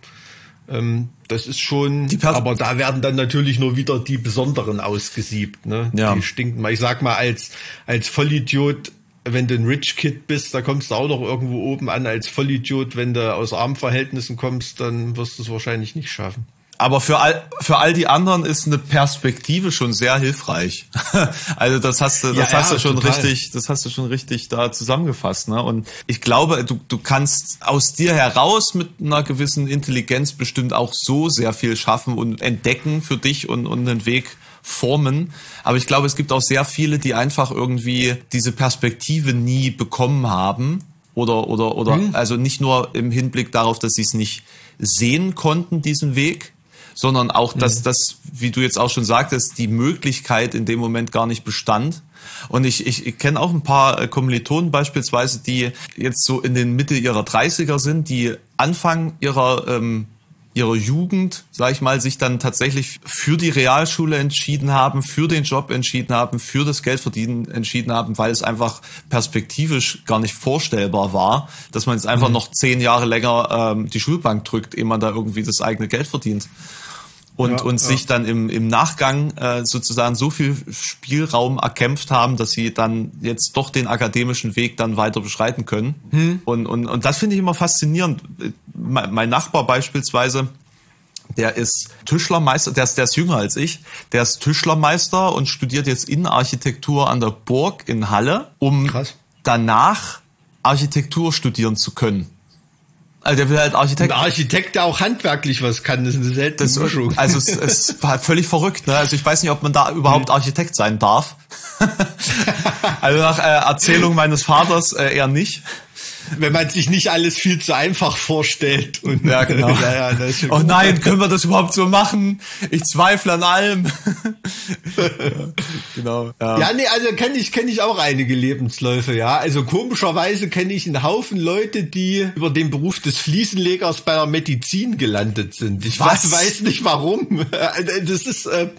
Ähm, das ist schon, aber da werden dann natürlich nur wieder die Besonderen ausgesiebt, ne? Ja. Die stinken mal. Ich sag mal, als, als Vollidiot, wenn du ein Rich Kid bist, da kommst du auch noch irgendwo oben an. Als Vollidiot, wenn du aus Armverhältnissen kommst, dann wirst du es wahrscheinlich nicht schaffen aber für all, für all die anderen ist eine Perspektive schon sehr hilfreich. <laughs> also das hast du, das ja, hast ja, du schon total. richtig, das hast du schon richtig da zusammengefasst. Ne? Und ich glaube, du, du kannst aus dir heraus mit einer gewissen Intelligenz bestimmt auch so sehr viel schaffen und entdecken für dich und, und einen Weg formen. Aber ich glaube, es gibt auch sehr viele, die einfach irgendwie diese Perspektive nie bekommen haben oder oder oder hm. also nicht nur im Hinblick darauf, dass sie es nicht sehen konnten diesen Weg, sondern auch, dass mhm. das, wie du jetzt auch schon sagtest, die Möglichkeit in dem Moment gar nicht bestand. Und ich, ich, ich kenne auch ein paar äh, Kommilitonen beispielsweise, die jetzt so in den Mitte ihrer 30er sind, die Anfang ihrer ähm, ihrer Jugend, sag ich mal, sich dann tatsächlich für die Realschule entschieden haben, für den Job entschieden haben, für das Geldverdienen entschieden haben, weil es einfach perspektivisch gar nicht vorstellbar war, dass man jetzt einfach noch zehn Jahre länger ähm, die Schulbank drückt, ehe man da irgendwie das eigene Geld verdient und, Ja, und ja. sich dann im, im Nachgang äh, sozusagen so viel Spielraum erkämpft haben, dass sie dann jetzt doch den akademischen Weg dann weiter beschreiten können. Hm. Und, und, und das finde ich immer faszinierend. Mein, mein Nachbar beispielsweise, der ist Tischlermeister, der ist, der ist jünger als ich, der ist Tischlermeister und studiert jetzt Innenarchitektur an der Burg in Halle, um Krass. danach Architektur studieren zu können. Also der will halt Architekt Ein Architekt, der auch handwerklich was kann, das ist eine seltene das, Mischung. also es, es <laughs> war völlig verrückt. Ne? Also ich weiß nicht, ob man da überhaupt Architekt sein darf. <laughs> also nach äh, Erzählung meines Vaters äh, eher nicht. Wenn man sich nicht alles viel zu einfach vorstellt. Und, Ja, genau. <laughs> ja, ja, oh gut. nein, können wir das überhaupt so machen? Ich zweifle an allem. ja, <laughs> genau. Ja. Ja, nee, also kenne ich, kenne ich auch einige Lebensläufe, ja. Also komischerweise kenne ich einen Haufen Leute, die über den Beruf des Fliesenlegers bei der Medizin gelandet sind. Ich Was? weiß, weiß nicht warum. <laughs> Das ist, äh,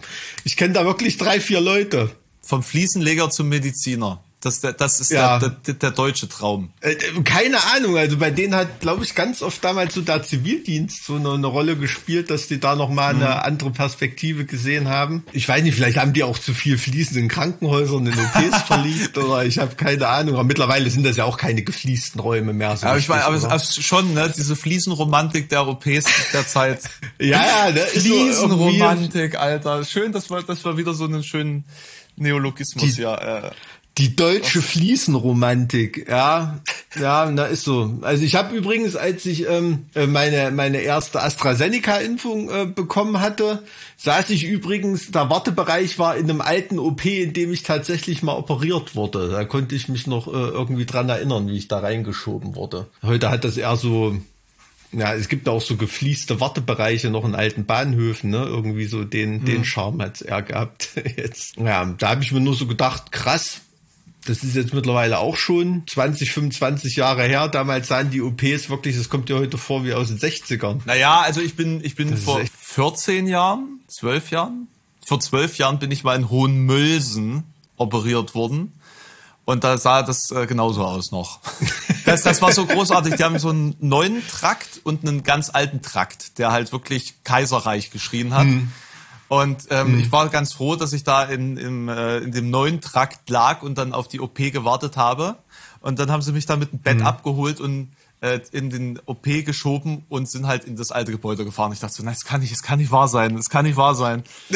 ich kenne da wirklich drei, vier Leute. Vom Fliesenleger zum Mediziner. Das, das ist Ja. der, der, der deutsche Traum. Äh, keine Ahnung, also bei denen hat, glaube ich, ganz oft damals so der Zivildienst so eine, eine Rolle gespielt, dass die da nochmal Mhm. eine andere Perspektive gesehen haben. Ich weiß nicht, vielleicht haben die auch zu viel Fließen in Krankenhäusern, in OPs <laughs> verliebt oder ich habe keine Ahnung. Aber mittlerweile sind das ja auch keine gefliesten Räume mehr. So Aber ich meine, aber aber schon, ne, diese Fliesenromantik der Europäer der Zeit. <laughs> ja, ja, ne, Fliesenromantik, Alter. Schön, dass wir, dass wir wieder so einen schönen Neologismus Die- ja. Äh, Die deutsche Fliesenromantik, ja, ja, na ist so. Also ich habe übrigens, als ich ähm, äh, meine meine erste AstraZeneca-Impfung äh, bekommen hatte, saß ich übrigens, der Wartebereich war in einem alten OP, in dem ich tatsächlich mal operiert wurde. Da konnte ich mich noch äh, irgendwie dran erinnern, wie ich da reingeschoben wurde. Heute hat das eher so ja, es gibt auch so gefließte Wartebereiche noch in alten Bahnhöfen, ne? Irgendwie so den, den Charme hat's eher gehabt <laughs> jetzt. Ja, da habe ich mir nur so gedacht, krass, das ist jetzt mittlerweile auch schon 20, 25 Jahre her. Damals sahen die OPs wirklich, das kommt dir heute vor wie aus den 60ern. naja, also ich bin, ich bin vor echt- 14 Jahren, 12 Jahren, vor 12 Jahren bin ich mal in Hohenmülsen operiert worden. Und da sah das äh, genauso aus noch. <laughs> Das, das war so großartig. Die haben so einen neuen Trakt und einen ganz alten Trakt, der halt wirklich Kaiserreich geschrien hat. Und ähm, ich war ganz froh, dass ich da in, im, äh, in dem neuen Trakt lag und dann auf die OP gewartet habe. Und dann haben sie mich da mit dem Bett abgeholt und äh, in den OP geschoben und sind halt in das alte Gebäude gefahren. Ich dachte so, nein, es kann nicht, es kann nicht wahr sein, es kann nicht wahr sein. <laughs>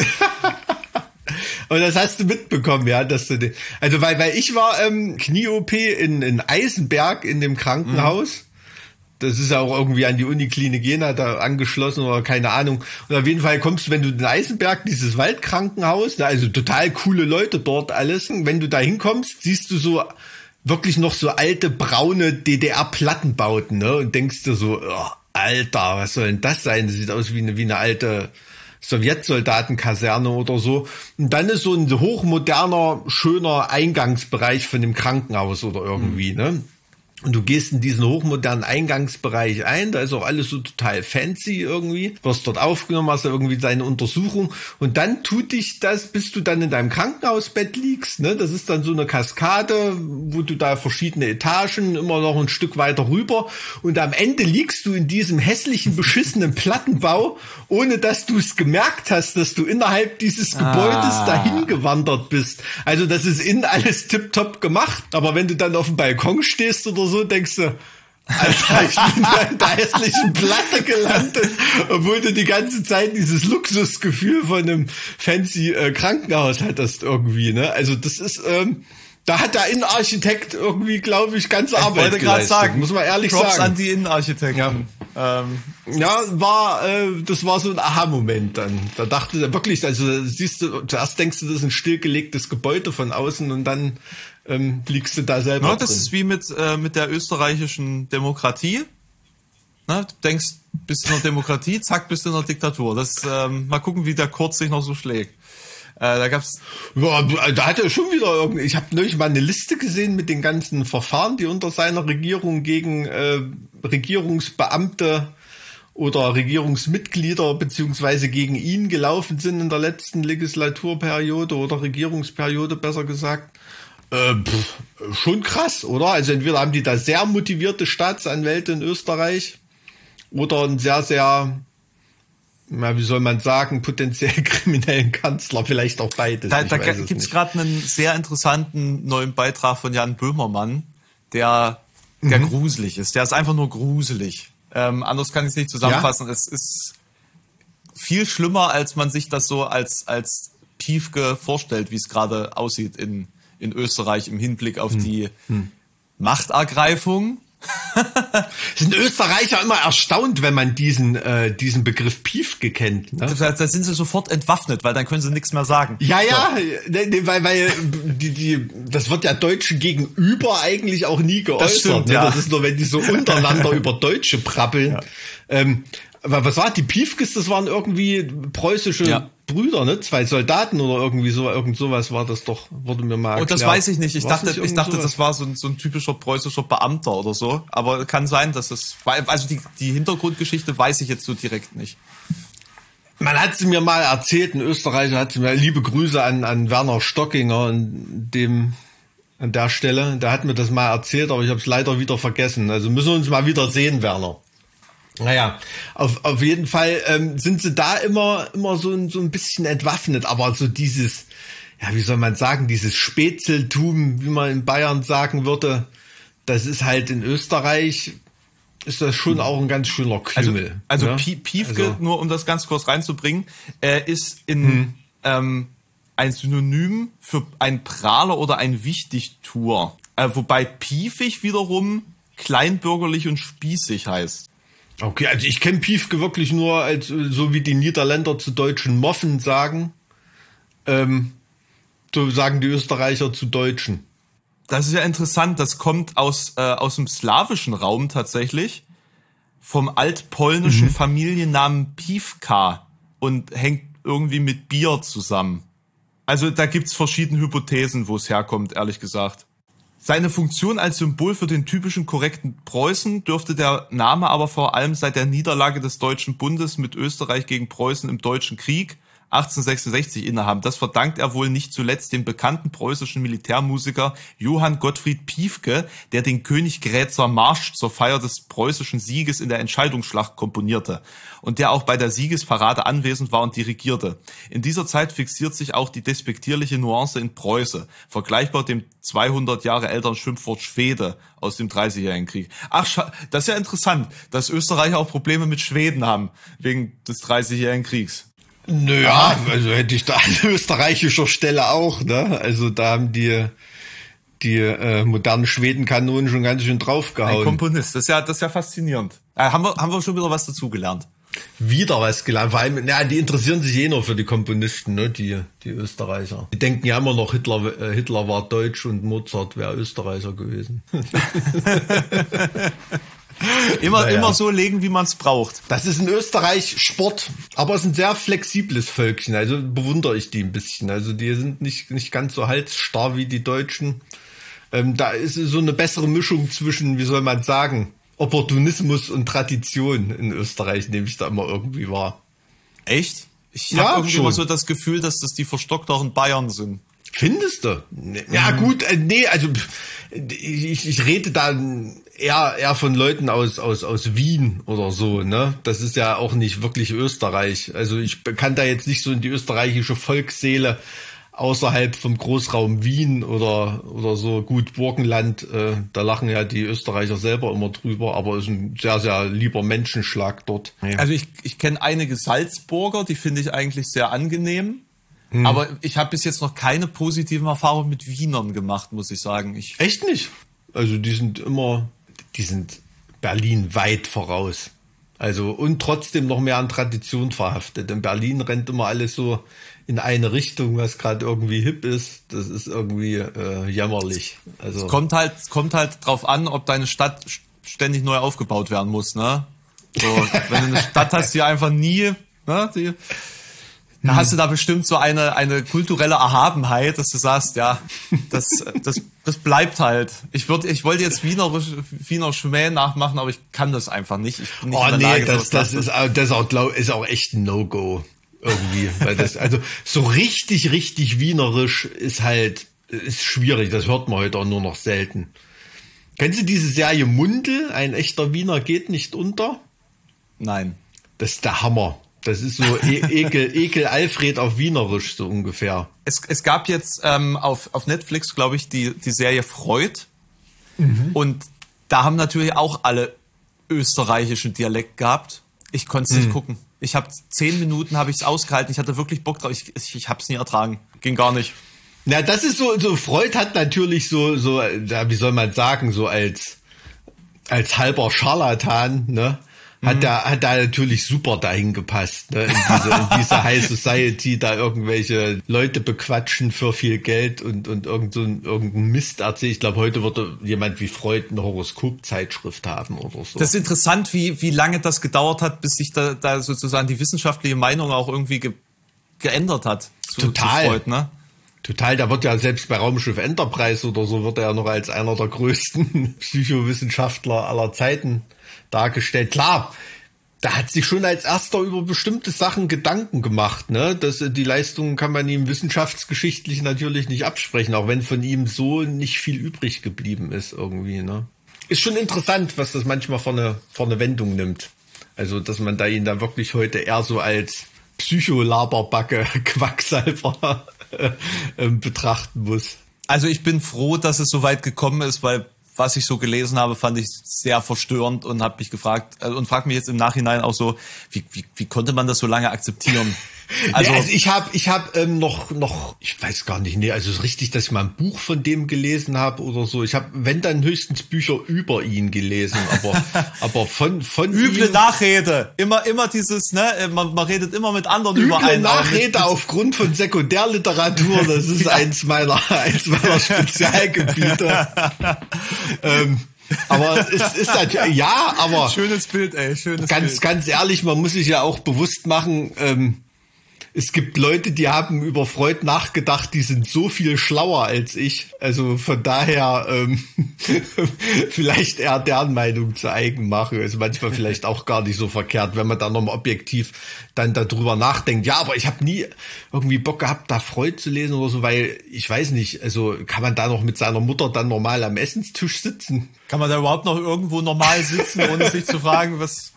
Aber das hast du mitbekommen, ja, dass du den, also weil, weil ich war ähm, Knie-OP in, in Eisenberg in dem Krankenhaus. Das ist ja auch irgendwie an die Uniklinik Jena da angeschlossen oder keine Ahnung. Und auf jeden Fall kommst du, wenn du in Eisenberg, dieses Waldkrankenhaus, also total coole Leute dort alles, wenn du da hinkommst, siehst du so wirklich noch so alte braune DDR-Plattenbauten, ne? Und denkst dir so, oh, Alter, was soll denn das sein? Das sieht aus wie eine, wie eine alte Sowjetsoldatenkaserne oder so. Und dann ist so ein hochmoderner, schöner Eingangsbereich von dem Krankenhaus oder irgendwie, ne? Und du gehst in diesen hochmodernen Eingangsbereich ein, da ist auch alles so total fancy irgendwie, wirst dort aufgenommen, hast irgendwie deine Untersuchung und dann tut dich das, bis du dann in deinem Krankenhausbett liegst, ne, das ist dann so eine Kaskade, wo du da verschiedene Etagen, immer noch ein Stück weiter rüber und am Ende liegst du in diesem hässlichen, beschissenen <laughs> Plattenbau, ohne dass du es gemerkt hast, dass du innerhalb dieses Gebäudes dahin gewandert bist. Also das ist innen alles tipptopp gemacht, aber wenn du dann auf dem Balkon stehst oder so, denkst du, Alter, ich bin da in der hässlichen Platte gelandet, obwohl du die ganze Zeit dieses Luxusgefühl von einem fancy äh, Krankenhaus hattest irgendwie, ne? Also das ist, ähm, da hat der Innenarchitekt irgendwie, glaube ich, ganze Ich Arbeit wollte gerade geleistet, sagen, muss man ehrlich Props sagen. an die Innenarchitekten. Ähm, Ja, war, äh, das war so ein Aha-Moment dann. Da dachte er wirklich, also siehst du, zuerst denkst du, das ist ein stillgelegtes Gebäude von außen und dann ähm, liegst du da selber ja, das drin. ist wie mit, äh, mit der österreichischen Demokratie. Ne, du denkst, bist in einer Demokratie, <laughs> zack, bist du in einer Diktatur. Das, ähm, mal gucken, wie der Kurz sich noch so schlägt. Äh, da gab's Ja, da hat er schon wieder irgendwie. Ich habe neulich mal eine Liste gesehen mit den ganzen Verfahren, die unter seiner Regierung gegen äh, Regierungsbeamte oder Regierungsmitglieder beziehungsweise gegen ihn gelaufen sind in der letzten Legislaturperiode oder Regierungsperiode besser gesagt. Äh, pff, schon krass, oder? Also entweder haben die da sehr motivierte Staatsanwälte in Österreich oder einen sehr, sehr, na, wie soll man sagen, potenziell <laughs> kriminellen Kanzler, vielleicht auch beides. Da, da weiß es gerade einen sehr interessanten neuen Beitrag von Jan Böhmermann, der, der Mhm. gruselig ist. Der ist einfach nur gruselig. Ähm, anders kann ich es nicht zusammenfassen. Es ist viel schlimmer, als man sich das so als, als Piefke vorstellt, wie es gerade aussieht in, in Österreich im Hinblick auf Hm. die Machtergreifung. <laughs> Sind Österreicher immer erstaunt, wenn man diesen, äh, diesen Begriff Piefke kennt. Ne? Da, da sind sie sofort entwaffnet, weil dann können sie nichts mehr sagen. Ja, ja, ne, ne, weil, weil die, die, das wird ja Deutschen gegenüber eigentlich auch nie geäußert. stimmt, ne? ja. Das ist nur, wenn die so untereinander <laughs> über Deutsche prappeln. Ähm, aber was war die Piefkes? Das waren irgendwie preußische Ja. Brüder, ne? Zwei Soldaten oder irgendwie so, irgend sowas war das doch, wurde mir mal Und das erklärt. weiß ich nicht. Ich War's dachte, ich dachte, sowas? das war so ein, so ein typischer preußischer Beamter oder so. Aber kann sein, dass es, also die, die Hintergrundgeschichte weiß ich jetzt so direkt nicht. Man hat sie mir mal erzählt, ein Österreicher hat sie mir, liebe Grüße an, an Werner Stockinger in dem, an der Stelle. Der hat mir das mal erzählt, aber ich habe es leider wieder vergessen. Also müssen wir uns mal wieder sehen, Werner. Naja, auf, auf jeden Fall ähm, sind sie da immer, immer so, ein- so ein bisschen entwaffnet, aber so dieses, ja, wie soll man sagen, dieses Spätzeltum, wie man in Bayern sagen würde, das ist halt in Österreich, ist das schon auch ein ganz schöner Also, Klüngel. also ne? Pie- Piefke, Also- nur um das ganz kurz reinzubringen, äh, ist in ähm, ein Synonym für ein Prahler oder ein Wichtigtuer. Äh, wobei piefig wiederum kleinbürgerlich und spießig heißt. Okay, also ich kenne Piefke wirklich nur als so wie die Niederländer zu deutschen Moffen sagen. Ähm, so sagen die Österreicher zu Deutschen. Das ist ja interessant, das kommt aus, äh, aus dem slawischen Raum tatsächlich, vom altpolnischen Familiennamen Piwka und hängt irgendwie mit Bier zusammen. Also da gibt's verschiedene Hypothesen, wo es herkommt, ehrlich gesagt. Seine Funktion als Symbol für den typischen korrekten Preußen dürfte der Name aber vor allem seit der Niederlage des Deutschen Bundes mit Österreich gegen Preußen im Deutschen Krieg 1866 innehaben. Das verdankt er wohl nicht zuletzt dem bekannten preußischen Militärmusiker Johann Gottfried Piefke, der den Königgrätzer Marsch zur Feier des preußischen Sieges in der Entscheidungsschlacht komponierte und der auch bei der Siegesparade anwesend war und dirigierte. In dieser Zeit fixiert sich auch die despektierliche Nuance in Preuße, vergleichbar dem 200 Jahre älteren Schimpfwort Schwede aus dem 30-jährigen Krieg. Ach, das ist ja interessant, dass Österreicher auch Probleme mit Schweden haben, wegen des 30-jährigen Kriegs. Naja, also hätte ich da an <laughs> österreichischer Stelle auch, ne? Also da haben die die äh, modernen Schwedenkanonen schon ganz schön Ein draufgehauen. Komponist, das ist ja, das ist ja faszinierend. Äh, haben, wir, haben wir schon wieder was dazugelernt. Wieder was gelernt. Vor allem, ja, die interessieren sich eh nur für die Komponisten, ne? Die die Österreicher. Die denken ja immer noch Hitler äh, Hitler war deutsch und Mozart wäre Österreicher gewesen. <laughs> <laughs> <laughs> Immer, Naja. immer so legen, wie man es braucht. Das ist in Österreich Sport, aber es ist ein sehr flexibles Völkchen. Also bewundere ich die ein bisschen. Also die sind nicht, nicht ganz so halsstarr wie die Deutschen. Ähm, da ist so eine bessere Mischung zwischen, wie soll man sagen, Opportunismus und Tradition in Österreich, nehme ich da immer irgendwie wahr. Echt? Ich Ja, habe irgendwie schon. immer so das Gefühl, dass das die verstockteren Bayern sind. Findest du? Ja, gut, äh, nee, also ich, ich rede da eher, eher von Leuten aus, aus, aus Wien oder so, ne? Das ist ja auch nicht wirklich Österreich. Also ich kann da jetzt nicht so in die österreichische Volksseele außerhalb vom Großraum Wien oder, oder so gut Burgenland, äh, da lachen ja die Österreicher selber immer drüber, aber es ist ein sehr, sehr lieber Menschenschlag dort. Also ich, ich kenne einige Salzburger, die finde ich eigentlich sehr angenehm. Hm. Aber ich habe bis jetzt noch keine positiven Erfahrungen mit Wienern gemacht, muss ich sagen. Ich, Echt nicht? Also die sind immer, die sind Berlin weit voraus. Also und trotzdem noch mehr an Tradition verhaftet. In Berlin rennt immer alles so in eine Richtung, was gerade irgendwie hip ist. Das ist irgendwie äh, jämmerlich. Also kommt halt, kommt halt drauf an, ob deine Stadt st- ständig neu aufgebaut werden muss, ne? So, wenn du eine Stadt hast, die einfach nie, ne, die, da hast du da bestimmt so eine, eine kulturelle Erhabenheit, dass du sagst, ja, das, das, das bleibt halt. Ich würde, ich wollte jetzt Wiener, Wiener Schmäh nachmachen, aber ich kann das einfach nicht. Ich bin nicht Oh in der nee, Lage, das, das ist, nachzumachen. auch- das ist auch, glaub, ist auch echt ein No-Go. Irgendwie. Weil das, also so richtig, richtig wienerisch ist halt, ist schwierig. Das hört man heute auch nur noch selten. Kennst du diese Serie Mundel? Ein echter Wiener geht nicht unter? Nein. Das ist der Hammer. Das ist so e Ekel, Ekel Alfred auf Wienerisch, so ungefähr. Es, es gab jetzt ähm, auf, auf Netflix, glaube ich, die, die Serie Freud. Und da haben natürlich auch alle österreichischen Dialekt gehabt. Ich konnte es nicht gucken. Ich habe zehn Minuten habe ich es ausgehalten. Ich hatte wirklich Bock drauf. Ich, ich, ich habe es nie ertragen. Ging gar nicht. Na, das ist so, so Freud hat natürlich so, so, ja, wie soll man sagen, so als, als halber Scharlatan, ne? Hat da, hat da natürlich super dahin gepasst, ne? In diese, in diese <laughs> High Society, da irgendwelche Leute bequatschen für viel Geld und, und irgend so ein, irgendein Mist erzählen. Ich glaube, heute würde jemand wie Freud eine Horoskopzeitschrift haben oder so. Das ist interessant, wie, wie lange das gedauert hat, bis sich da, da sozusagen die wissenschaftliche Meinung auch irgendwie ge, geändert hat. Zu, Total. Zu Freud, ne? Total, da wird ja selbst bei Raumschiff Enterprise oder so wird er ja noch als einer der größten <laughs> Psychowissenschaftler aller Zeiten dargestellt. Klar, da hat sich schon als erster über bestimmte Sachen Gedanken gemacht, ne? Das, äh, die Leistungen kann man ihm wissenschaftsgeschichtlich natürlich nicht absprechen, auch wenn von ihm so nicht viel übrig geblieben ist irgendwie, ne? Ist schon interessant, was das manchmal für eine, für eine Wendung nimmt. Also, dass man da ihn da wirklich heute eher so als Psycholaberbacke, <laughs> Quacksalber <laughs> äh, betrachten muss. Also ich bin froh, dass es so weit gekommen ist, weil was ich so gelesen habe, fand ich sehr verstörend und habe mich gefragt äh, und frage mich jetzt im Nachhinein auch so, wie, wie, wie konnte man das so lange akzeptieren? <laughs> Also, Also, also ich habe ich hab, ähm, noch, noch, ich weiß gar nicht, nee, also es ist richtig, dass ich mal ein Buch von dem gelesen habe oder so. Ich habe, wenn dann höchstens Bücher über ihn gelesen, aber, <laughs> aber von, von üble ihm, Nachrede, immer immer dieses, ne, äh, man, man redet immer mit anderen über üble einen. aber mit- Nachrede aufgrund von Sekundärliteratur, das ist <laughs> eins meiner, eins meiner Spezialgebiete. ähm, aber es ist natürlich, ja, aber Schönes Bild, ey, schönes ganz, Bild. ganz ehrlich, man muss sich ja auch bewusst machen, ähm, es gibt Leute, die haben über Freud nachgedacht, die sind so viel schlauer als ich. Also von daher ähm, <laughs> vielleicht eher deren Meinung zu eigen machen. Ist manchmal vielleicht auch gar nicht so verkehrt, wenn man dann nochmal objektiv dann darüber nachdenkt. Ja, aber ich habe nie irgendwie Bock gehabt, da Freud zu lesen oder so, weil ich weiß nicht, also kann man da noch mit seiner Mutter dann normal am Essenstisch sitzen? Kann man da überhaupt noch irgendwo normal sitzen, ohne sich zu fragen, was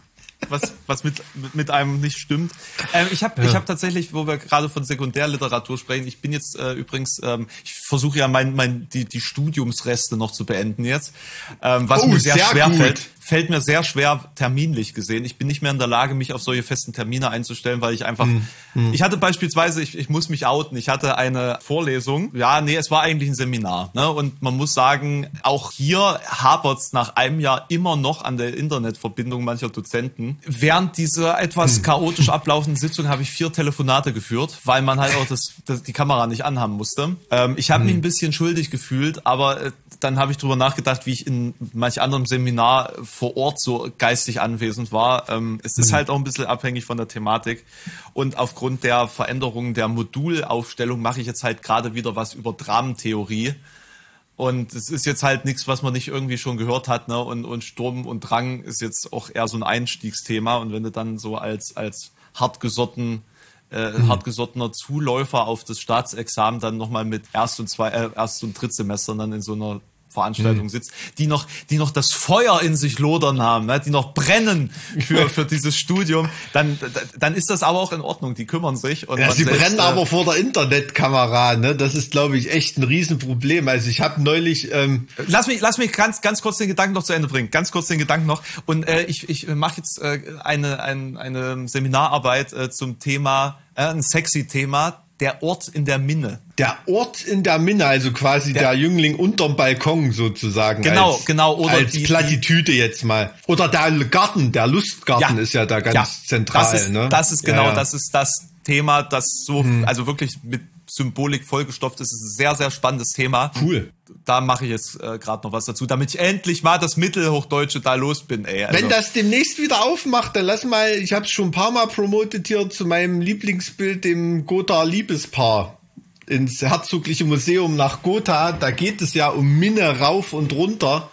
was, was mit, mit einem nicht stimmt. Ähm, ich habe ich hab tatsächlich, wo wir gerade von Sekundärliteratur sprechen, ich bin jetzt äh, übrigens, ähm, ich versuche ja mein, mein, die, die Studiumsreste noch zu beenden jetzt, ähm, was Oh, mir sehr, sehr schwer gut. fällt. Fällt mir sehr schwer terminlich gesehen. Ich bin nicht mehr in der Lage, mich auf solche festen Termine einzustellen, weil ich einfach, ich hatte beispielsweise, ich, ich muss mich outen, ich hatte eine Vorlesung, ja, nee, es war eigentlich ein Seminar, ne? und man muss sagen, auch hier hapert's nach einem Jahr immer noch an der Internetverbindung mancher Dozenten. Während dieser etwas chaotisch <laughs> ablaufenden Sitzung habe ich vier Telefonate geführt, weil man halt auch das, das die Kamera nicht anhaben musste. Ähm, ich habe mich ein bisschen schuldig gefühlt, aber äh, dann habe ich drüber nachgedacht, wie ich in manch anderem Seminar vor Ort so geistig anwesend war. Ähm, es ist halt auch ein bisschen abhängig von der Thematik. Und aufgrund der Veränderung der Modulaufstellung mache ich jetzt halt gerade wieder was über Dramentheorie. Und es ist jetzt halt nichts, was man nicht irgendwie schon gehört hat, ne? Und, und Sturm und Drang ist jetzt auch eher so ein Einstiegsthema. Und wenn du dann so als, als hartgesotten, äh, hartgesottener Zuläufer auf das Staatsexamen dann nochmal mit Erst- und Zwei, äh, Erst- und Drittsemestern dann in so einer Veranstaltung sitzt, die noch, die noch das Feuer in sich lodern haben, ne? die noch brennen für, <laughs> für dieses Studium, dann, dann ist das aber auch in Ordnung. Die kümmern sich. Und Ja, sie selbst, brennen äh, aber vor der Internetkamera, ne? Das ist, glaube ich, echt ein Riesenproblem. Also ich habe neulich, ähm, Lass mich, lass mich ganz, ganz kurz den Gedanken noch zu Ende bringen. Ganz kurz den Gedanken noch. Und äh, ich, ich mache jetzt äh, eine, ein, eine Seminararbeit äh, zum Thema, äh, ein sexy Thema, der Ort in der Minne. der Ort in der Minne, also quasi der, Jüngling unterm Balkon sozusagen. Genau, als, genau, oder als die- Plattitüde jetzt mal. Oder der Garten, der Lustgarten ist ja da ganz zentral. das ist, ne? Das ist genau, ja, ja. das ist das, Thema, das so, Hm. also wirklich mit Symbolik vollgestopft ist. Es ist ein sehr, sehr spannendes Thema. Cool. Da mache ich jetzt äh, gerade noch was dazu, damit ich endlich mal das Mittelhochdeutsche da los bin, ey. Also, Wenn das demnächst wieder aufmacht, dann lass mal, ich habe es schon ein paar Mal promotet hier zu meinem Lieblingsbild, dem Gotha Liebespaar ins Herzogliche Museum nach Gotha. Da geht es ja um Minne rauf und runter.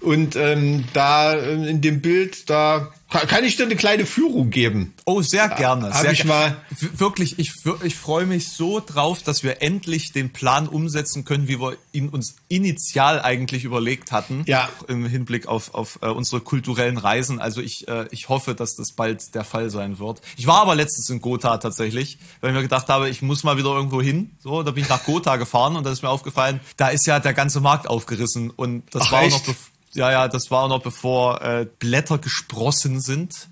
Und ähm, da ähm, in dem Bild, da kann ich dir eine kleine Führung geben. Oh, sehr gerne. hab sehr ich mal- Wirklich, ich, ich freue mich so drauf, dass wir endlich den Plan umsetzen können, wie wir ihn uns initial eigentlich überlegt hatten. Ja. Im Hinblick auf, auf äh, unsere kulturellen Reisen. Also ich, äh, ich hoffe, dass das bald der Fall sein wird. Ich war aber letztens in Gotha tatsächlich, weil ich mir gedacht habe, ich muss mal wieder irgendwo hin. So, da bin ich nach Gotha gefahren und da ist mir aufgefallen, da ist ja der ganze Markt aufgerissen und das Ach, war echt? noch bevor ja, ja, das war noch bevor äh, Blätter gesprossen sind.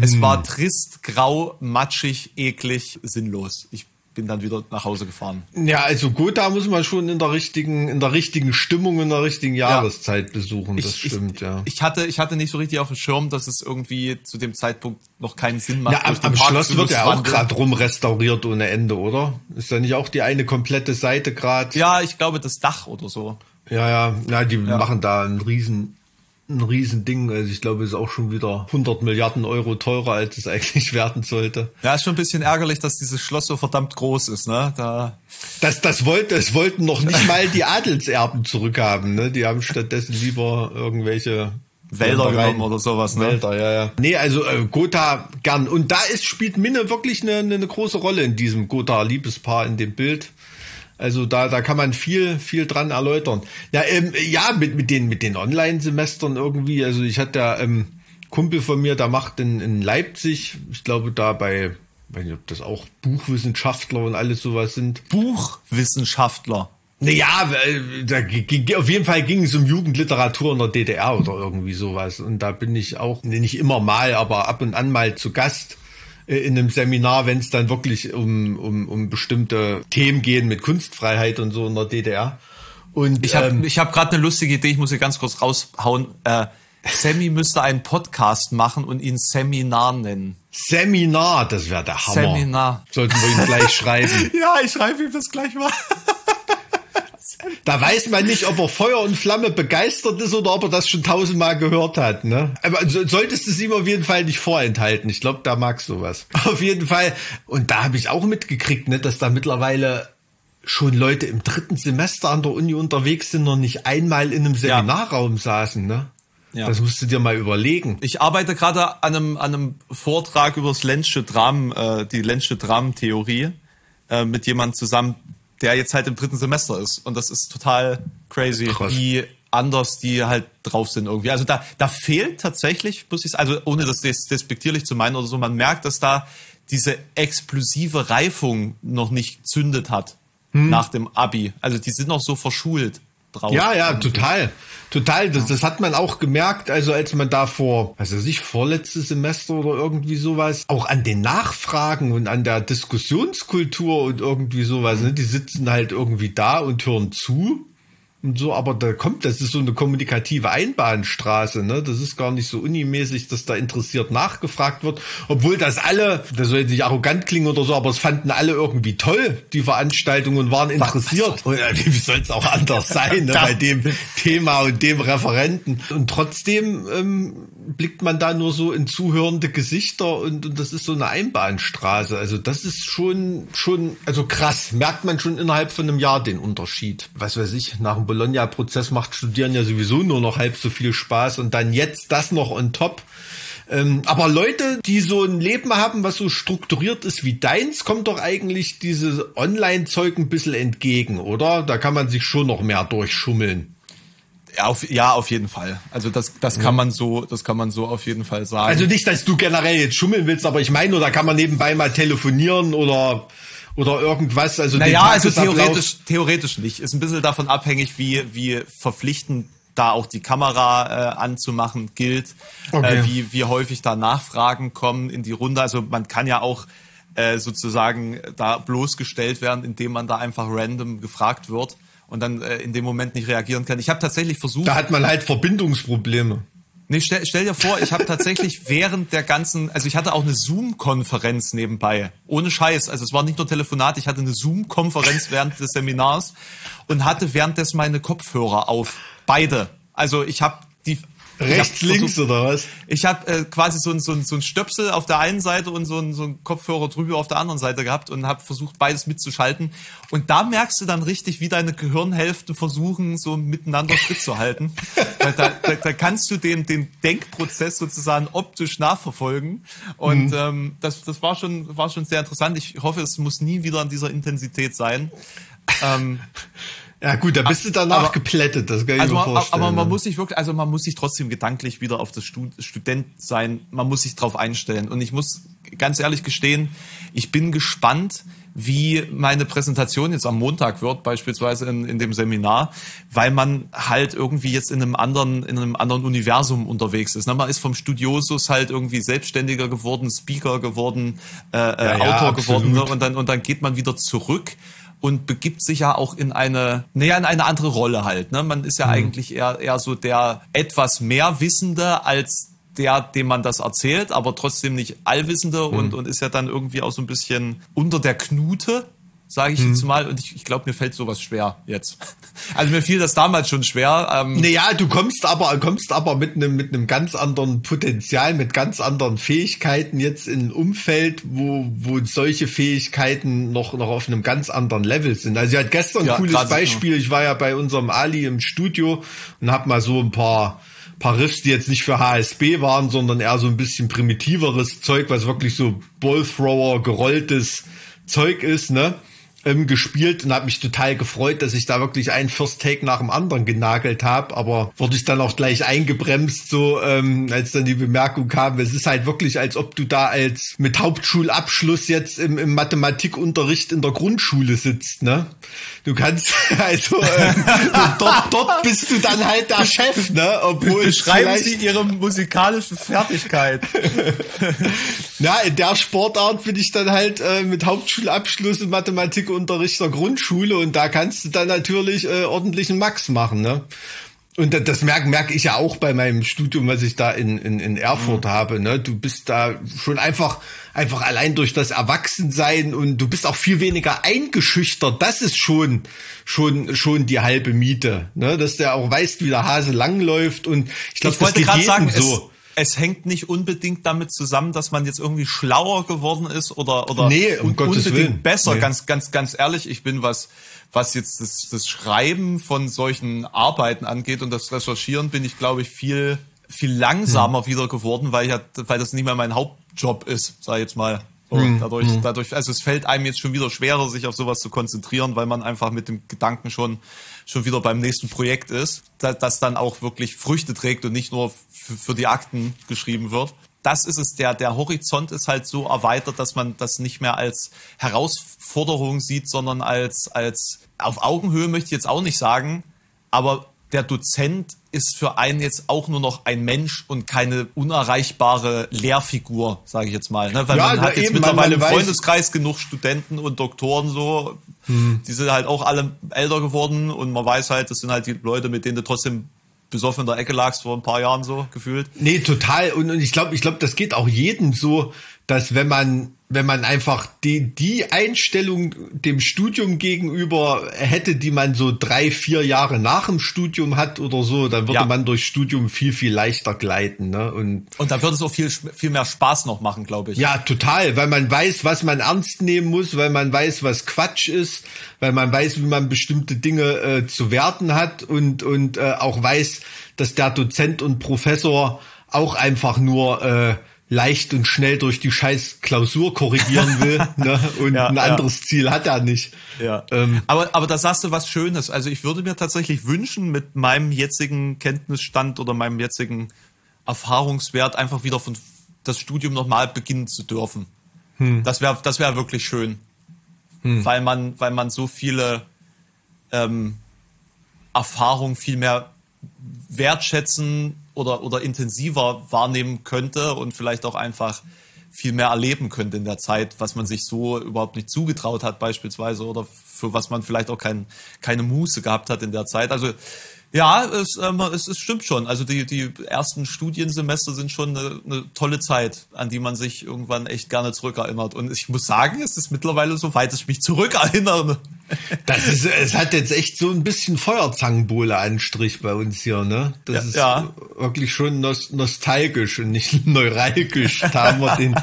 Es war trist, grau, matschig, eklig, sinnlos. Ich bin dann wieder nach Hause gefahren. Ja, also Gotha muss man schon in der richtigen, in der richtigen Stimmung, in der richtigen Jahreszeit besuchen. Das stimmt, ich, ja. Ich hatte, ich hatte nicht so richtig auf dem Schirm, dass es irgendwie zu dem Zeitpunkt noch keinen Sinn macht. Ja, am, am Schloss wird ja auch gerade rumrestauriert ohne Ende, oder? Ist da nicht auch die eine komplette Seite gerade? Ja, ich glaube, das Dach oder so. Ja, ja. Na, die machen da ein riesen, ein riesen Ding. Also ich glaube, es ist auch schon wieder 100 Milliarden Euro teurer, als es <laughs> eigentlich werden sollte. Ja, ist schon ein bisschen ärgerlich, dass dieses Schloss so verdammt groß ist, ne? Da, Das, das wollte, es wollten noch nicht mal die Adelserben zurückhaben, ne? Die haben stattdessen lieber irgendwelche Wälder genommen oder sowas, ne? Wälder, ja, ja. Nee, also äh, Gotha gern. Und da ist, spielt Minne wirklich eine, eine, eine große Rolle in diesem Gotha-Liebespaar in dem Bild. Also da, da kann man viel, viel dran erläutern. Ja, ähm, ja, mit, mit den, mit den Online-Semestern irgendwie. Also ich hatte ja ähm, Kumpel von mir, der macht in, in Leipzig, ich glaube da bei, weiß nicht, ob das auch Buchwissenschaftler und alles sowas sind. Buchwissenschaftler. Naja, äh, da ging, auf jeden Fall ging es um Jugendliteratur in der DDR oder irgendwie sowas. Und da bin ich auch, nee, nicht immer mal, aber ab und an mal zu Gast in einem Seminar, wenn es dann wirklich um, um, um bestimmte Themen gehen mit Kunstfreiheit und so in der DDR. Und Ich habe ähm, ich hab gerade eine lustige Idee, ich muss sie ganz kurz raushauen. Äh, Sammy müsste einen Podcast machen und ihn Seminar nennen. Seminar, das wäre der Hammer. Seminar. Sollten wir ihm gleich <laughs> schreiben. Ja, ich schreibe ihm das gleich mal. Da weiß man nicht, ob er Feuer und Flamme begeistert ist oder ob er das schon tausendmal gehört hat. Ne? Aber so, solltest du es ihm auf jeden Fall nicht vorenthalten. Ich glaube, da magst du was. <laughs> Auf jeden Fall. Und da habe ich auch mitgekriegt, ne, dass da mittlerweile schon Leute im dritten Semester an der Uni unterwegs sind und nicht einmal in einem Seminarraum saßen. Ne? Ja. Das musst du dir mal überlegen. Ich arbeite gerade an einem, an einem Vortrag über das Lenzsche Dram, äh, die Lenzsche Dram-Theorie äh, mit jemandem zusammen, der jetzt halt im dritten Semester ist. Und das ist total crazy, Krass. wie anders die halt drauf sind irgendwie. Also da, da fehlt tatsächlich, muss ich sagen, also ohne das des despektierlich zu meinen oder so, man merkt, dass da diese explosive Reifung noch nicht zündet hat Hm. nach dem Abi. Also die sind noch so verschult drauf. Ja, ja, total. Total. Das, das hat man auch gemerkt, also als man da vor, was weiß ich, vorletztes Semester oder irgendwie sowas, auch an den Nachfragen und an der Diskussionskultur und irgendwie sowas, ne? Die sitzen halt irgendwie da und hören zu. Und so, aber da kommt, das ist so eine kommunikative Einbahnstraße, ne? Das ist gar nicht so unimäßig, dass da interessiert nachgefragt wird. Obwohl das alle, das soll jetzt nicht arrogant klingen oder so, aber es fanden alle irgendwie toll, die Veranstaltung und waren interessiert. Und, äh, wie soll es auch anders sein, ne? <laughs> Bei dem Thema und dem Referenten. Und trotzdem ähm, blickt man da nur so in zuhörende Gesichter und, und das ist so eine Einbahnstraße. Also das ist schon, schon, also krass. Merkt man schon innerhalb von einem Jahr den Unterschied. Was weiß ich, nach dem Bologna-Prozess macht Studieren ja sowieso nur noch halb so viel Spaß und dann jetzt das noch on top. Ähm, aber Leute, die so ein Leben haben, was so strukturiert ist wie deins, kommt doch eigentlich dieses Online-Zeug ein bisschen entgegen, oder? Da kann man sich schon noch mehr durchschummeln. Ja, auf, ja, auf jeden Fall. Also das, das kann man so, das kann man so auf jeden Fall sagen. Also nicht, dass du generell jetzt schummeln willst, aber ich meine, nur da kann man nebenbei mal telefonieren oder oder irgendwas. Also naja, also theoretisch, theoretisch nicht. Ist ein bisschen davon abhängig, wie, wie verpflichtend da auch die Kamera äh, anzumachen gilt, Okay. äh, wie, wie häufig da Nachfragen kommen in die Runde. Also man kann ja auch äh, sozusagen da bloßgestellt werden, indem man da einfach random gefragt wird und dann äh, in dem Moment nicht reagieren kann. Ich habe tatsächlich versucht, Da hat man halt Verbindungsprobleme. Nee, stell, stell dir vor, ich habe tatsächlich <laughs> während der ganzen, also ich hatte auch eine Zoom-Konferenz nebenbei. Ohne Scheiß. Also es war nicht nur Telefonat, ich hatte eine Zoom-Konferenz <laughs> während des Seminars und hatte währenddessen meine Kopfhörer auf. Beide. Also ich habe die Rechts, links versucht- oder was? Ich habe äh, quasi so ein, so, ein, so ein Stöpsel auf der einen Seite und so ein, so ein Kopfhörer drüber auf der anderen Seite gehabt und habe versucht, beides mitzuschalten. Und da merkst du dann richtig, wie deine Gehirnhälften versuchen, so miteinander Schritt zu halten. <laughs> da, da, da, kannst du den, den Denkprozess sozusagen optisch nachverfolgen. Und ähm, das, das war, schon, war schon sehr interessant. Ich hoffe, es muss nie wieder in dieser Intensität sein. Ähm, <laughs> Ja gut, da bist du danach Aber- geplättet, das kann ich also mir man, vorstellen. aber man muss sich wirklich, also man muss sich trotzdem gedanklich wieder auf das Stud Student sein, man muss sich drauf einstellen. Und ich muss ganz ehrlich gestehen, ich bin gespannt, wie meine Präsentation jetzt am Montag wird, beispielsweise in, in dem Seminar, weil man halt irgendwie jetzt in einem anderen, in einem anderen Universum unterwegs ist. Ne, Man ist vom Studiosus halt irgendwie selbstständiger geworden, Speaker geworden, äh, äh, ja, Autor geworden, ne? und dann, und dann geht man wieder zurück und begibt sich ja auch in eine, naja, in eine andere Rolle halt. Ne? Man ist ja eigentlich eher, eher so der etwas mehr Wissende als der, dem man das erzählt, aber trotzdem nicht allwissende und, und ist ja dann irgendwie auch so ein bisschen unter der Knute, sage ich jetzt mal. Und ich, ich glaube, mir fällt sowas schwer jetzt. <laughs> Also mir fiel das damals schon schwer. Ähm, Naja, du kommst aber, kommst aber mit einem, mit einem ganz anderen Potenzial, mit ganz anderen Fähigkeiten jetzt in ein Umfeld, wo, wo solche Fähigkeiten noch, noch auf einem ganz anderen Level sind. Also ich hatte gestern ein Ja, cooles gerade, Beispiel. Ich war ja bei unserem Ali im Studio und habe mal so ein paar, paar Riffs, die jetzt nicht für HSB waren, sondern eher so ein bisschen primitiveres Zeug, was wirklich so Ballthrower, gerolltes Zeug ist, ne? Ähm, gespielt und habe mich total gefreut, dass ich da wirklich einen First Take nach dem anderen genagelt habe, aber wurde ich dann auch gleich eingebremst, so ähm, als dann die Bemerkung kam, es ist halt wirklich, als ob du da als mit Hauptschulabschluss jetzt im, im Mathematikunterricht in der Grundschule sitzt, ne? Du kannst <laughs> also ähm, dort, dort bist du dann halt der Chef, ne? Obwohl es Beschreiben Sie Ihre musikalische Fertigkeit. <laughs> Na, in der Sportart bin ich dann halt äh, mit Hauptschulabschluss im Mathematikunterricht der Grundschule und da kannst du dann natürlich äh, ordentlichen Max machen, ne? Und da- das merke merk ich ja auch bei meinem Studium, was ich da in, in, in Erfurt habe. Ne? Du bist da schon einfach, einfach allein durch das Erwachsensein und du bist auch viel weniger eingeschüchtert. Das ist schon, schon, schon die halbe Miete. Ne? Dass der auch weißt, wie der Hase langläuft. Und ich glaube, das geht gerade jedem sagen, so. Es, hängt nicht unbedingt damit zusammen, dass man jetzt irgendwie schlauer geworden ist oder oder Nee, um un- Gottes unbedingt Willen. besser. Nee. Ganz ganz ganz ehrlich, ich bin was was jetzt das, das Schreiben von solchen Arbeiten angeht und das Recherchieren bin ich glaube ich viel viel langsamer Hm. wieder geworden, weil ja weil das nicht mehr mein Hauptjob ist, sag ich jetzt mal. So, Hm. dadurch, dadurch, also es fällt einem jetzt schon wieder schwerer, sich auf sowas zu konzentrieren, weil man einfach mit dem Gedanken schon, schon wieder beim nächsten Projekt ist, da- das dann auch wirklich Früchte trägt und nicht nur für die Akten geschrieben wird. Das ist es, der, der Horizont ist halt so erweitert, dass man das nicht mehr als Herausforderung sieht, sondern als, als, auf Augenhöhe möchte ich jetzt auch nicht sagen, aber der Dozent ist für einen jetzt auch nur noch ein Mensch und keine unerreichbare Lehrfigur, sage ich jetzt mal. Ne? Weil Ja, man hat jetzt mittlerweile im Freundeskreis genug Studenten und Doktoren so, die sind halt auch alle älter geworden und man weiß halt, das sind halt die Leute, mit denen du trotzdem besoffen in der Ecke lagst vor ein paar Jahren so gefühlt. Nee, total. Und, und ich glaube, ich glaube, das geht auch jedem so, dass wenn man, wenn man einfach die, die Einstellung dem Studium gegenüber hätte, die man so drei, vier Jahre nach dem Studium hat oder so, dann würde Ja. man durch Studium viel, viel leichter gleiten. Ne? Und Und da wird es auch viel, viel mehr Spaß noch machen, glaube ich. ja, total, weil man weiß, was man ernst nehmen muss, weil man weiß, was Quatsch ist, weil man weiß, wie man bestimmte Dinge äh, zu werten hat und, und äh, auch weiß, dass der Dozent und Professor auch einfach nur äh, leicht und schnell durch die scheiß Klausur korrigieren will <laughs> ne? und Ja, ein ja. anderes Ziel hat er nicht. Ja. Ähm, aber, aber da sagst du was Schönes. Also ich würde mir tatsächlich wünschen, mit meinem jetzigen Kenntnisstand oder meinem jetzigen Erfahrungswert einfach wieder von das Studium nochmal beginnen zu dürfen. Das wäre das wäre wirklich schön. Weil man, weil man so viele ähm, Erfahrungen viel mehr wertschätzen oder, oder intensiver wahrnehmen könnte und vielleicht auch einfach viel mehr erleben könnte in der Zeit, was man sich so überhaupt nicht zugetraut hat beispielsweise oder für was man vielleicht auch kein, keine Muße gehabt hat in der Zeit. Also ja, es, ähm, es, es stimmt schon. Also die, die ersten Studiensemester sind schon eine, eine tolle Zeit, an die man sich irgendwann echt gerne zurückerinnert. Und ich muss sagen, es ist mittlerweile so weit, dass ich mich zurückerinnere. Das ist, es hat jetzt echt so ein bisschen Feuerzangenbowle-Anstrich bei uns hier, ne? Das Ja, ist ja. wirklich schon nos nostalgisch und nicht <laughs> neuralgisch. Da haben wir den,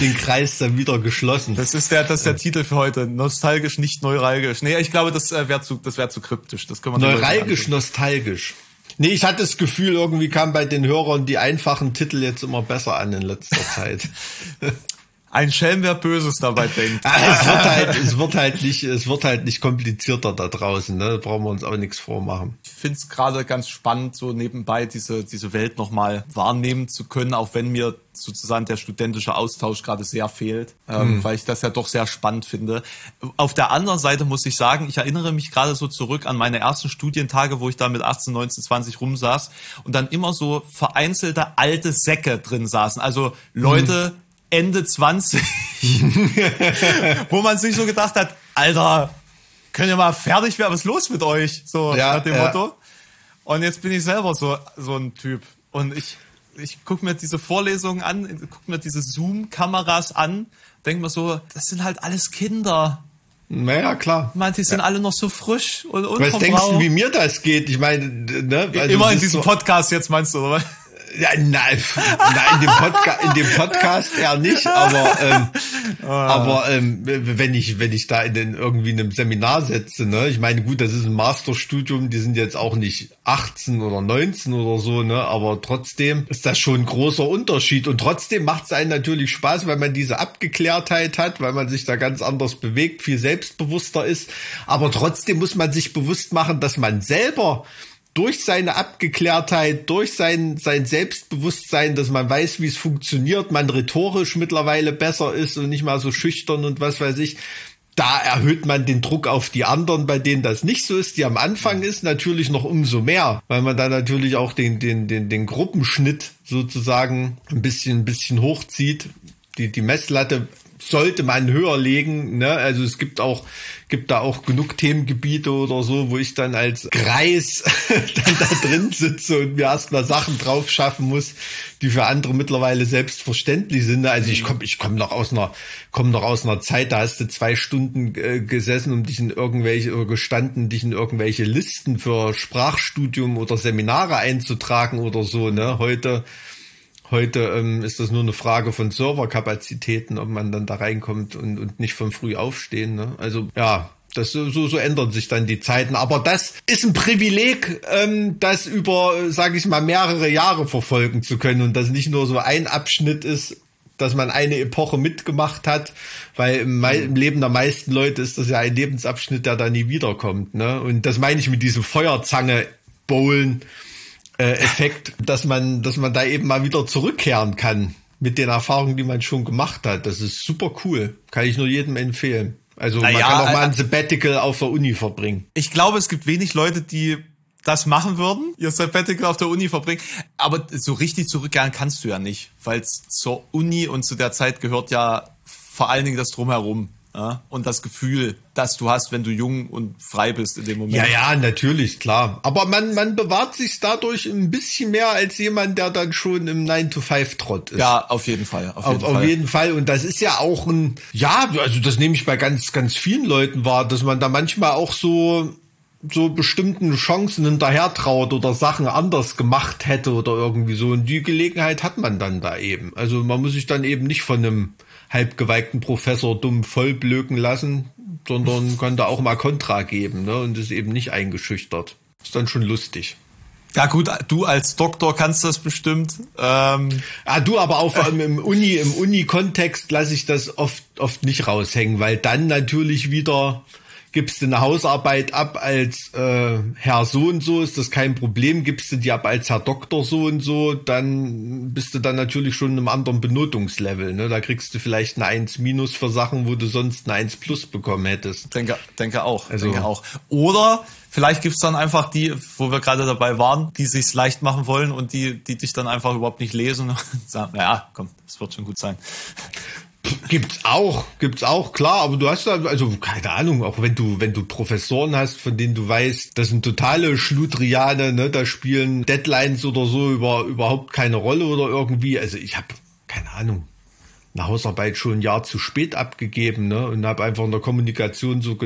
den Kreis dann wieder geschlossen. Das ist der, das ist der Titel für heute. Nostalgisch, nicht neuralgisch. Nee, ich glaube, das äh, wäre zu, das wäre zu kryptisch. Das können wir Neuralgisch, nostalgisch. Nee, ich hatte das Gefühl, irgendwie kam bei den Hörern die einfachen Titel jetzt immer besser an in letzter <laughs> Zeit. Ein Schelm, wer Böses dabei <laughs> denkt. Ah, es wird halt, es wird halt nicht, es wird halt nicht komplizierter da draußen, ne? Da brauchen wir uns auch nichts vormachen. Ich finde es gerade ganz spannend, so nebenbei diese, diese Welt nochmal wahrnehmen zu können, auch wenn mir sozusagen der studentische Austausch gerade sehr fehlt, ähm, weil ich das ja doch sehr spannend finde. Auf der anderen Seite muss ich sagen, ich erinnere mich gerade so zurück an meine ersten Studientage, wo ich da mit 18, 19, 20 rumsaß und dann immer so vereinzelte alte Säcke drin saßen. Also Leute Ende 20, <laughs> wo man sich so gedacht hat, Alter, könnt ihr mal fertig werden, was ist los mit euch? So Ja, nach dem ja. Motto. Und jetzt bin ich selber so, so ein Typ. Und ich, ich gucke mir diese Vorlesungen an, gucke mir diese Zoom-Kameras an, denke mir so, das sind halt alles Kinder. Naja, klar. Meine, die sind alle noch so frisch und Was denkst du, unverbraucht. wie mir das geht? Ich meine, ne? also Immer in diesem so- Podcast jetzt meinst du, oder? Nein, nein in, dem Podca in dem Podcast eher nicht, aber ähm, aber ähm, wenn ich wenn ich da in den irgendwie in einem Seminar setze, ne, ich meine gut, das ist ein Masterstudium, die sind jetzt auch nicht 18 oder 19 oder so, ne, aber trotzdem ist das schon ein großer Unterschied. Und trotzdem macht es einen natürlich Spaß, weil man diese Abgeklärtheit hat, weil man sich da ganz anders bewegt, viel selbstbewusster ist, aber trotzdem muss man sich bewusst machen, dass man selber durch seine Abgeklärtheit, durch sein, sein Selbstbewusstsein, dass man weiß, wie es funktioniert, man rhetorisch mittlerweile besser ist und nicht mal so schüchtern und was weiß ich, da erhöht man den Druck auf die anderen, bei denen das nicht so ist, die am Anfang ist, natürlich noch umso mehr, weil man da natürlich auch den, den, den, den Gruppenschnitt sozusagen ein bisschen, ein bisschen hochzieht. Die, die Messlatte sollte man höher legen. Ne? Also es gibt auch gibt da auch genug Themengebiete oder so, wo ich dann als Greis <laughs> dann da drin sitze und mir erstmal Sachen drauf schaffen muss, die für andere mittlerweile selbstverständlich sind. Also ich komme ich komme noch aus einer komme noch aus einer Zeit, da hast du zwei Stunden äh, gesessen und dich in irgendwelche oder gestanden, dich in irgendwelche Listen für Sprachstudium oder Seminare einzutragen oder so. Ne? Heute Heute ähm, ist das nur eine Frage von Serverkapazitäten, ob man dann da reinkommt und, und nicht von früh aufstehen. Ne? Also ja, das so, so, ändern sich dann die Zeiten. Aber das ist ein Privileg, ähm, das über, sage ich mal, mehrere Jahre verfolgen zu können und das nicht nur so ein Abschnitt ist, dass man eine Epoche mitgemacht hat, weil im, im Leben der meisten Leute ist das ja ein Lebensabschnitt, der da nie wiederkommt. Ne? Und das meine ich mit diesem Feuerzange bowlen äh, Effekt, dass man, dass man da eben mal wieder zurückkehren kann mit den Erfahrungen, die man schon gemacht hat. Das ist super cool. Kann ich nur jedem empfehlen. Also man Naja, kann auch mal äh, ein Sabbatical auf der Uni verbringen. Ich glaube, es gibt wenig Leute, die das machen würden, ihr Sabbatical auf der Uni verbringen. Aber so richtig zurückkehren kannst du ja nicht, weil zur Uni und zu der Zeit gehört ja vor allen Dingen das Drumherum. Ja? Und das Gefühl, das du hast, wenn du jung und frei bist in dem Moment. Ja, ja, natürlich, klar. Aber man, man bewahrt sich dadurch ein bisschen mehr als jemand, der dann schon im 9-to-5-Trott ist. Ja, auf jeden Fall. Auf jeden Auf, auf Fall. jeden Fall. Und das ist ja auch ein, ja, also das nehme ich bei ganz, ganz vielen Leuten wahr, dass man da manchmal auch so, so bestimmten Chancen hinterher traut oder Sachen anders gemacht hätte oder irgendwie so. Und die Gelegenheit hat man dann da eben. Also man muss sich dann eben nicht von einem halbgeweigten Professor dumm vollblöken lassen, sondern kann da auch mal Kontra geben, ne? Und ist eben nicht eingeschüchtert. Ist dann schon lustig. Ja gut, du als Doktor kannst das bestimmt. Ähm, Ah, du, aber auch vor allem im Uni, im Uni-Kontext lasse ich das oft, oft nicht raushängen, weil dann natürlich wieder gibst du eine Hausarbeit ab als äh, Herr so und so, ist das kein Problem. Gibst du die ab als Herr Doktor so und so, dann bist du dann natürlich schon in einem anderen Benotungslevel. Ne? Da kriegst du vielleicht eine 1 minus für Sachen, wo du sonst eine 1 plus bekommen hättest. Denke, denke auch. Also- denke auch. Oder vielleicht gibt's dann einfach die, wo wir gerade dabei waren, die sich's leicht machen wollen und die, die dich dann einfach überhaupt nicht lesen und <laughs> sagen, naja, komm, das wird schon gut sein. Gibt's auch, gibt's auch, klar, aber du hast da, also keine Ahnung, auch wenn du, wenn du Professoren hast, von denen du weißt, das sind totale Schludriane, ne, da spielen Deadlines oder so über, überhaupt keine Rolle oder irgendwie, also ich habe keine Ahnung, eine Hausarbeit schon ein Jahr zu spät abgegeben, ne, und habe einfach in der Kommunikation so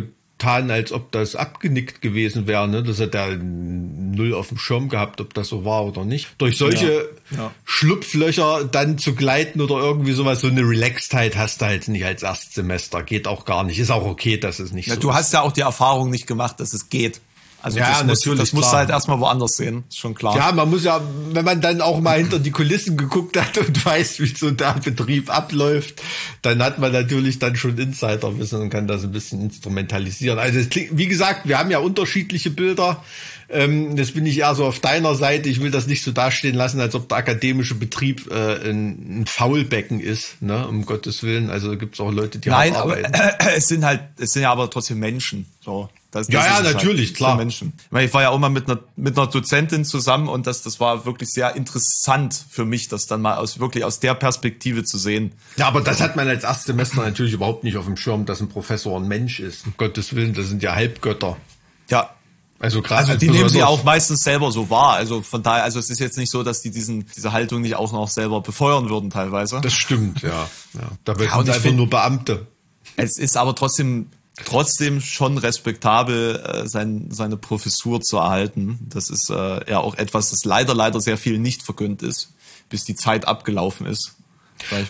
getan, als ob das abgenickt gewesen wäre, ne, das hat er null auf dem Schirm gehabt, ob das so war oder nicht. Durch solche Ja, ja. Schlupflöcher dann zu gleiten oder irgendwie sowas, so eine Relaxedheit hast du halt nicht als Erstsemester. Geht auch gar nicht. Ist auch okay, dass es nicht Ja, so du ist. hast ja auch die Erfahrung nicht gemacht, dass es geht. Also Ja, das, muss, natürlich, das musst du halt erstmal woanders sehen, ist schon klar. Ja, man muss ja, wenn man dann auch mal hinter die Kulissen geguckt hat und <laughs> weiß, wie so der Betrieb abläuft, dann hat man natürlich dann schon Insiderwissen und kann das ein bisschen instrumentalisieren. Also es klingt, wie gesagt, wir haben ja unterschiedliche Bilder. Ähm, das bin ich eher so auf deiner Seite. Ich will das nicht so dastehen lassen, als ob der akademische Betrieb äh, ein, ein Faulbecken ist, ne? Um Gottes Willen. Also gibt es auch Leute, die Nein, aber arbeiten. <clears throat> es sind halt, es sind ja aber trotzdem Menschen. So, das, Ja, ja, es natürlich, sind klar. Menschen. Ich, meine, ich war ja auch mal mit einer, mit einer Dozentin zusammen und das, das war wirklich sehr interessant für mich, das dann mal aus, wirklich aus der Perspektive zu sehen. Ja, aber das hat man als Erstsemester natürlich überhaupt nicht auf dem Schirm, dass ein Professor ein Mensch ist. Um Gottes Willen, das sind ja Halbgötter. Ja. Also gerade Also als die nehmen sie auch meistens selber so wahr. Also von daher, also es ist jetzt nicht so, dass die diesen, diese Haltung nicht auch noch selber befeuern würden teilweise. Das stimmt, ja. ja. Dabei Ja, sind einfach find- nur Beamte. Es ist aber trotzdem trotzdem schon respektabel, äh, sein, seine Professur zu erhalten. Das ist äh, ja auch etwas, das leider, leider sehr viel nicht vergönnt ist, bis die Zeit abgelaufen ist.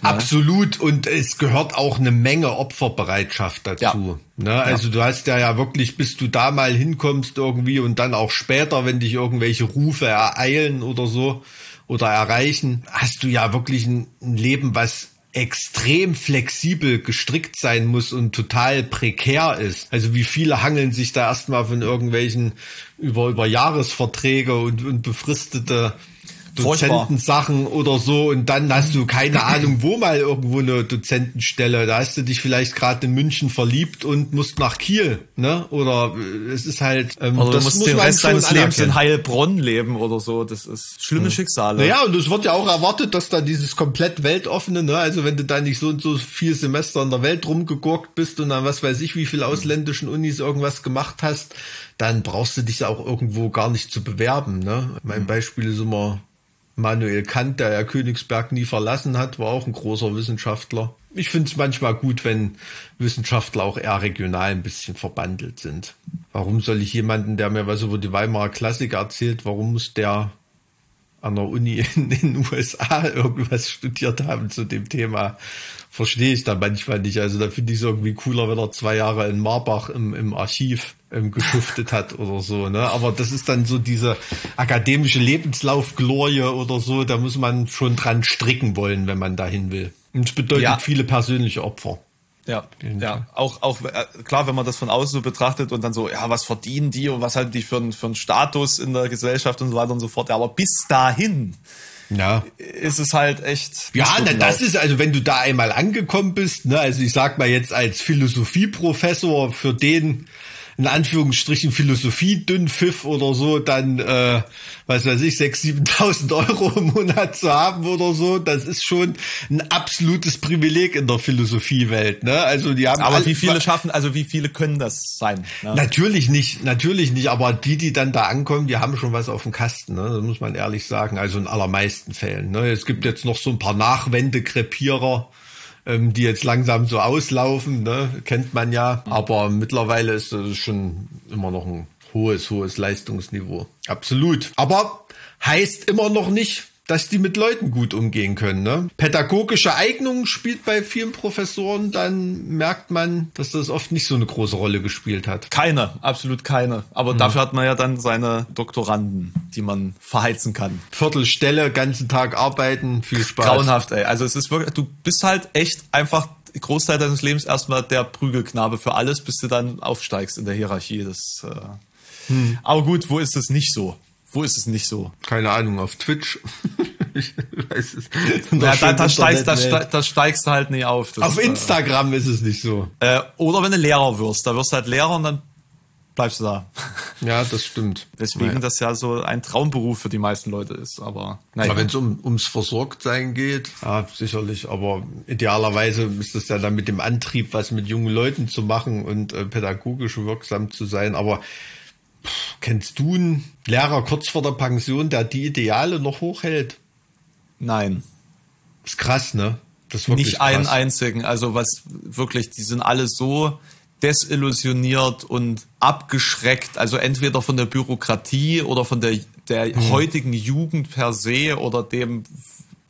Absolut. Und es gehört auch eine Menge Opferbereitschaft dazu. Ne? Also du hast ja ja wirklich, bis du da mal hinkommst irgendwie und dann auch später, wenn dich irgendwelche Rufe ereilen oder so oder erreichen, hast du ja wirklich ein, ein Leben, was extrem flexibel gestrickt sein muss und total prekär ist. Also wie viele hangeln sich da erstmal von irgendwelchen über, über Jahresverträge und, und befristete. Dozentensachen oder so und dann hast du keine <clears throat> Ahnung, wo mal irgendwo eine Dozentenstelle. Da hast du dich vielleicht gerade in München verliebt und musst nach Kiel, ne? Oder äh, es ist halt. Ähm, Oder du das musst muss den Rest deines Lebens in. Heilbronn leben oder so. Das ist schlimme Schicksale. Naja, und es wird ja auch erwartet, dass da dieses komplett weltoffene, ne, also wenn du da nicht so und so viel Semester in der Welt rumgegurkt bist und dann was weiß ich, wie viele ausländischen Unis irgendwas gemacht hast, dann brauchst du dich auch irgendwo gar nicht zu bewerben, ne. Mein Beispiel ist immer Manuel Kant, der ja Königsberg nie verlassen hat, war auch ein großer Wissenschaftler. Ich finde es manchmal gut, wenn Wissenschaftler auch eher regional ein bisschen verbandelt sind. Warum soll ich jemanden, der mir was über die Weimarer Klassik erzählt, warum muss der an der Uni in den <laughs> USA irgendwas studiert haben zu dem Thema, verstehe ich da manchmal nicht. Also da finde ich es irgendwie cooler, wenn er zwei Jahre in Marbach im, im Archiv ähm, geschuftet hat oder so. Ne? Aber das ist dann so diese akademische Lebenslaufglorie oder so, da muss man schon dran stricken wollen, wenn man dahin will. Und es bedeutet Ja. viele persönliche Opfer. Ja, ja. Auch, auch äh, klar, wenn man das von außen so betrachtet und dann so, ja, was verdienen die und was haben die für, einen- für einen Status in der Gesellschaft und so weiter und so fort. Ja, aber bis dahin Ja. ist es halt echt. Ja, na, das ist also, wenn du da einmal angekommen bist, ne, also ich sag mal jetzt als Philosophieprofessor, für den in Anführungsstrichen Philosophie-Dünnpfiff oder so, dann, äh, was weiß ich, 6.000, 7.000 Euro im Monat zu haben oder so, das ist schon ein absolutes Privileg in der Philosophiewelt, ne? Also die haben Aber wie viele schaffen, also wie viele können das sein? Ne? Natürlich nicht, natürlich nicht, aber die, die dann da ankommen, die haben schon was auf dem Kasten, ne? das muss man ehrlich sagen, also in allermeisten Fällen. Ne? Es gibt jetzt noch so ein paar Nachwendekrepierer, ähm, die jetzt langsam so auslaufen, ne? kennt man ja, aber mittlerweile ist das schon immer noch ein hohes, hohes Leistungsniveau. Absolut. Aber heißt immer noch nicht, dass die mit Leuten gut umgehen können. Ne? Pädagogische Eignung spielt bei vielen Professoren, dann merkt man, dass das oft nicht so eine große Rolle gespielt hat. Keine, absolut keine. Aber dafür hat man ja dann seine Doktoranden, die man verheizen kann. Viertelstelle, ganzen Tag arbeiten, viel Spaß. Grauenhaft, ey. Also es ist wirklich, du bist halt echt einfach Großteil deines Lebens erstmal der Prügelknabe für alles, bis du dann aufsteigst in der Hierarchie. Das, äh, Hm. Aber gut, wo ist es nicht so? Wo ist es nicht so? Keine Ahnung, auf Twitch. <laughs> ich weiß es. Ja, da, da, steigst, da, da steigst du halt nicht auf. Das, auf Instagram ist es nicht so. Äh, oder wenn du Lehrer wirst, da wirst du halt Lehrer und dann bleibst du da. <laughs> Ja, das stimmt. Weswegen Naja. das ja so ein Traumberuf für die meisten Leute ist. Aber naja. Aber wenn es um, ums Versorgtsein geht, ja, sicherlich. Aber idealerweise ist das ja dann mit dem Antrieb, was mit jungen Leuten zu machen und äh, pädagogisch wirksam zu sein. Aber kennst du einen Lehrer kurz vor der Pension, der die Ideale noch hochhält? Nein. Ist krass, ne? Das ist wirklich nicht einen krass. einzigen. Also was wirklich, die sind alle so desillusioniert und abgeschreckt. Also entweder von der Bürokratie oder von der, der Mhm. heutigen Jugend per se oder dem,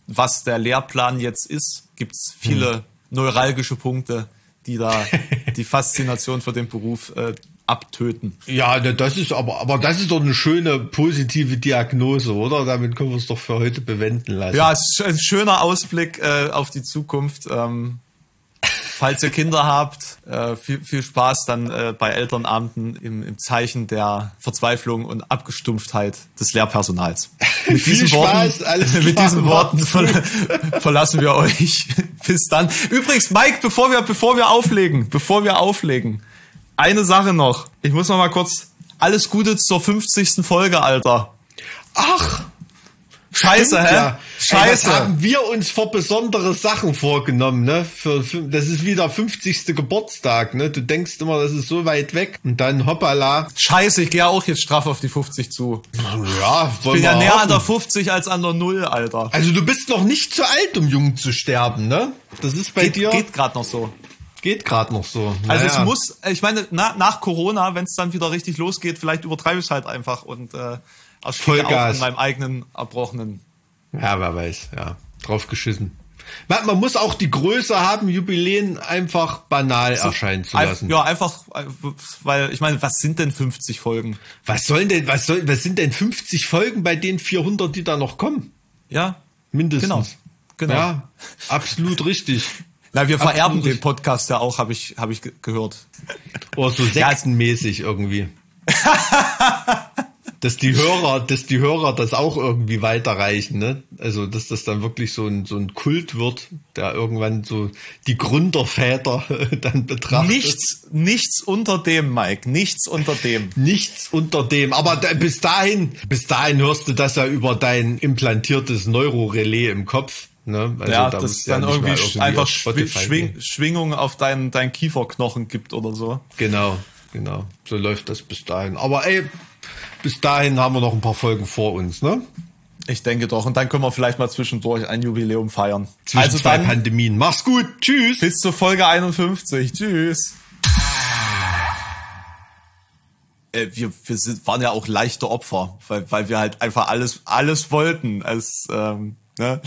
was der Lehrplan jetzt ist, gibt's viele Mhm. neuralgische Punkte, die da <laughs> die Faszination für den Beruf äh, abtöten. Ja, ne, das ist aber, aber das ist doch eine schöne positive Diagnose, oder? Damit können wir es doch für heute bewenden lassen. Ja, es ist ein schöner Ausblick äh, auf die Zukunft. Ähm, falls ihr Kinder habt, äh, viel, viel Spaß dann äh, bei Elternabenden im, im Zeichen der Verzweiflung und Abgestumpftheit des Lehrpersonals. <laughs> Mit Viel diesen Spaß, Worten, alles <laughs> mit klar, diesen Worten ver verlassen wir euch. <laughs> Bis dann. Übrigens, Mike, bevor wir, bevor wir auflegen, bevor wir auflegen, eine Sache noch. Ich muss noch mal kurz. Alles Gute zur 50. Folge, Alter. Ach, Scheiße, stimmt hä? ja. Ey, Scheiße. was haben wir uns vor besondere Sachen vorgenommen, ne? Für, für, das ist wieder 50. Geburtstag, ne? Du denkst immer, das ist so weit weg. Und dann hoppala. Scheiße, ich gehe auch jetzt straff auf die 50 zu. Ja, Ich bin ja näher an der 50 als an der Null, Alter. Also du bist noch nicht zu alt, um jung zu sterben, ne? Das ist bei Geht, dir. geht gerade noch so. Geht gerade noch so. Also Naja. es muss, ich meine, na, nach Corona, wenn es dann wieder richtig losgeht, vielleicht übertreibe ich es halt einfach und äh, ersticke auch Vollgas. an meinem eigenen Erbrochenen. Ja, wer weiß, ja. Drauf geschissen. Man, man muss auch die Größe haben, Jubiläen einfach banal erscheinen zu Ein- lassen. Ja, einfach, weil ich meine, was sind denn 50 Folgen? Was sollen denn, was soll, was sind denn 50 Folgen bei den 400, die da noch kommen? Ja, Mindestens. genau. Genau. Ja, absolut richtig. <laughs> Na, wir vererben den Podcast ja auch, habe ich, hab ich ge- gehört. Oder so sektenmäßig irgendwie. <laughs> dass die Hörer, dass die Hörer das auch irgendwie weiterreichen, ne? Also, dass das dann wirklich so ein, so ein Kult wird, der irgendwann so die Gründerväter <laughs> dann betrachtet. Nichts, nichts unter dem, Mike. Nichts unter dem. Nichts unter dem. Aber da, bis dahin, bis dahin hörst du das ja über dein implantiertes Neurorelais im Kopf. Ne? Also ja, da das musst du ja dann nicht irgendwie, irgendwie einfach Schwing gehen. Schwingungen auf deinen dein Kieferknochen gibt oder so. Genau, genau. So läuft das bis dahin. Aber ey, bis dahin haben wir noch ein paar Folgen vor uns, ne? Ich denke doch. Und dann können wir vielleicht mal zwischendurch ein Jubiläum feiern. Zwischen also zwei dann Pandemien. Mach's gut. Tschüss. bis zur Folge 51. Tschüss. Äh, wir wir sind, waren ja auch leichte Opfer, weil, weil wir halt einfach alles, alles wollten. Als, ähm, ne?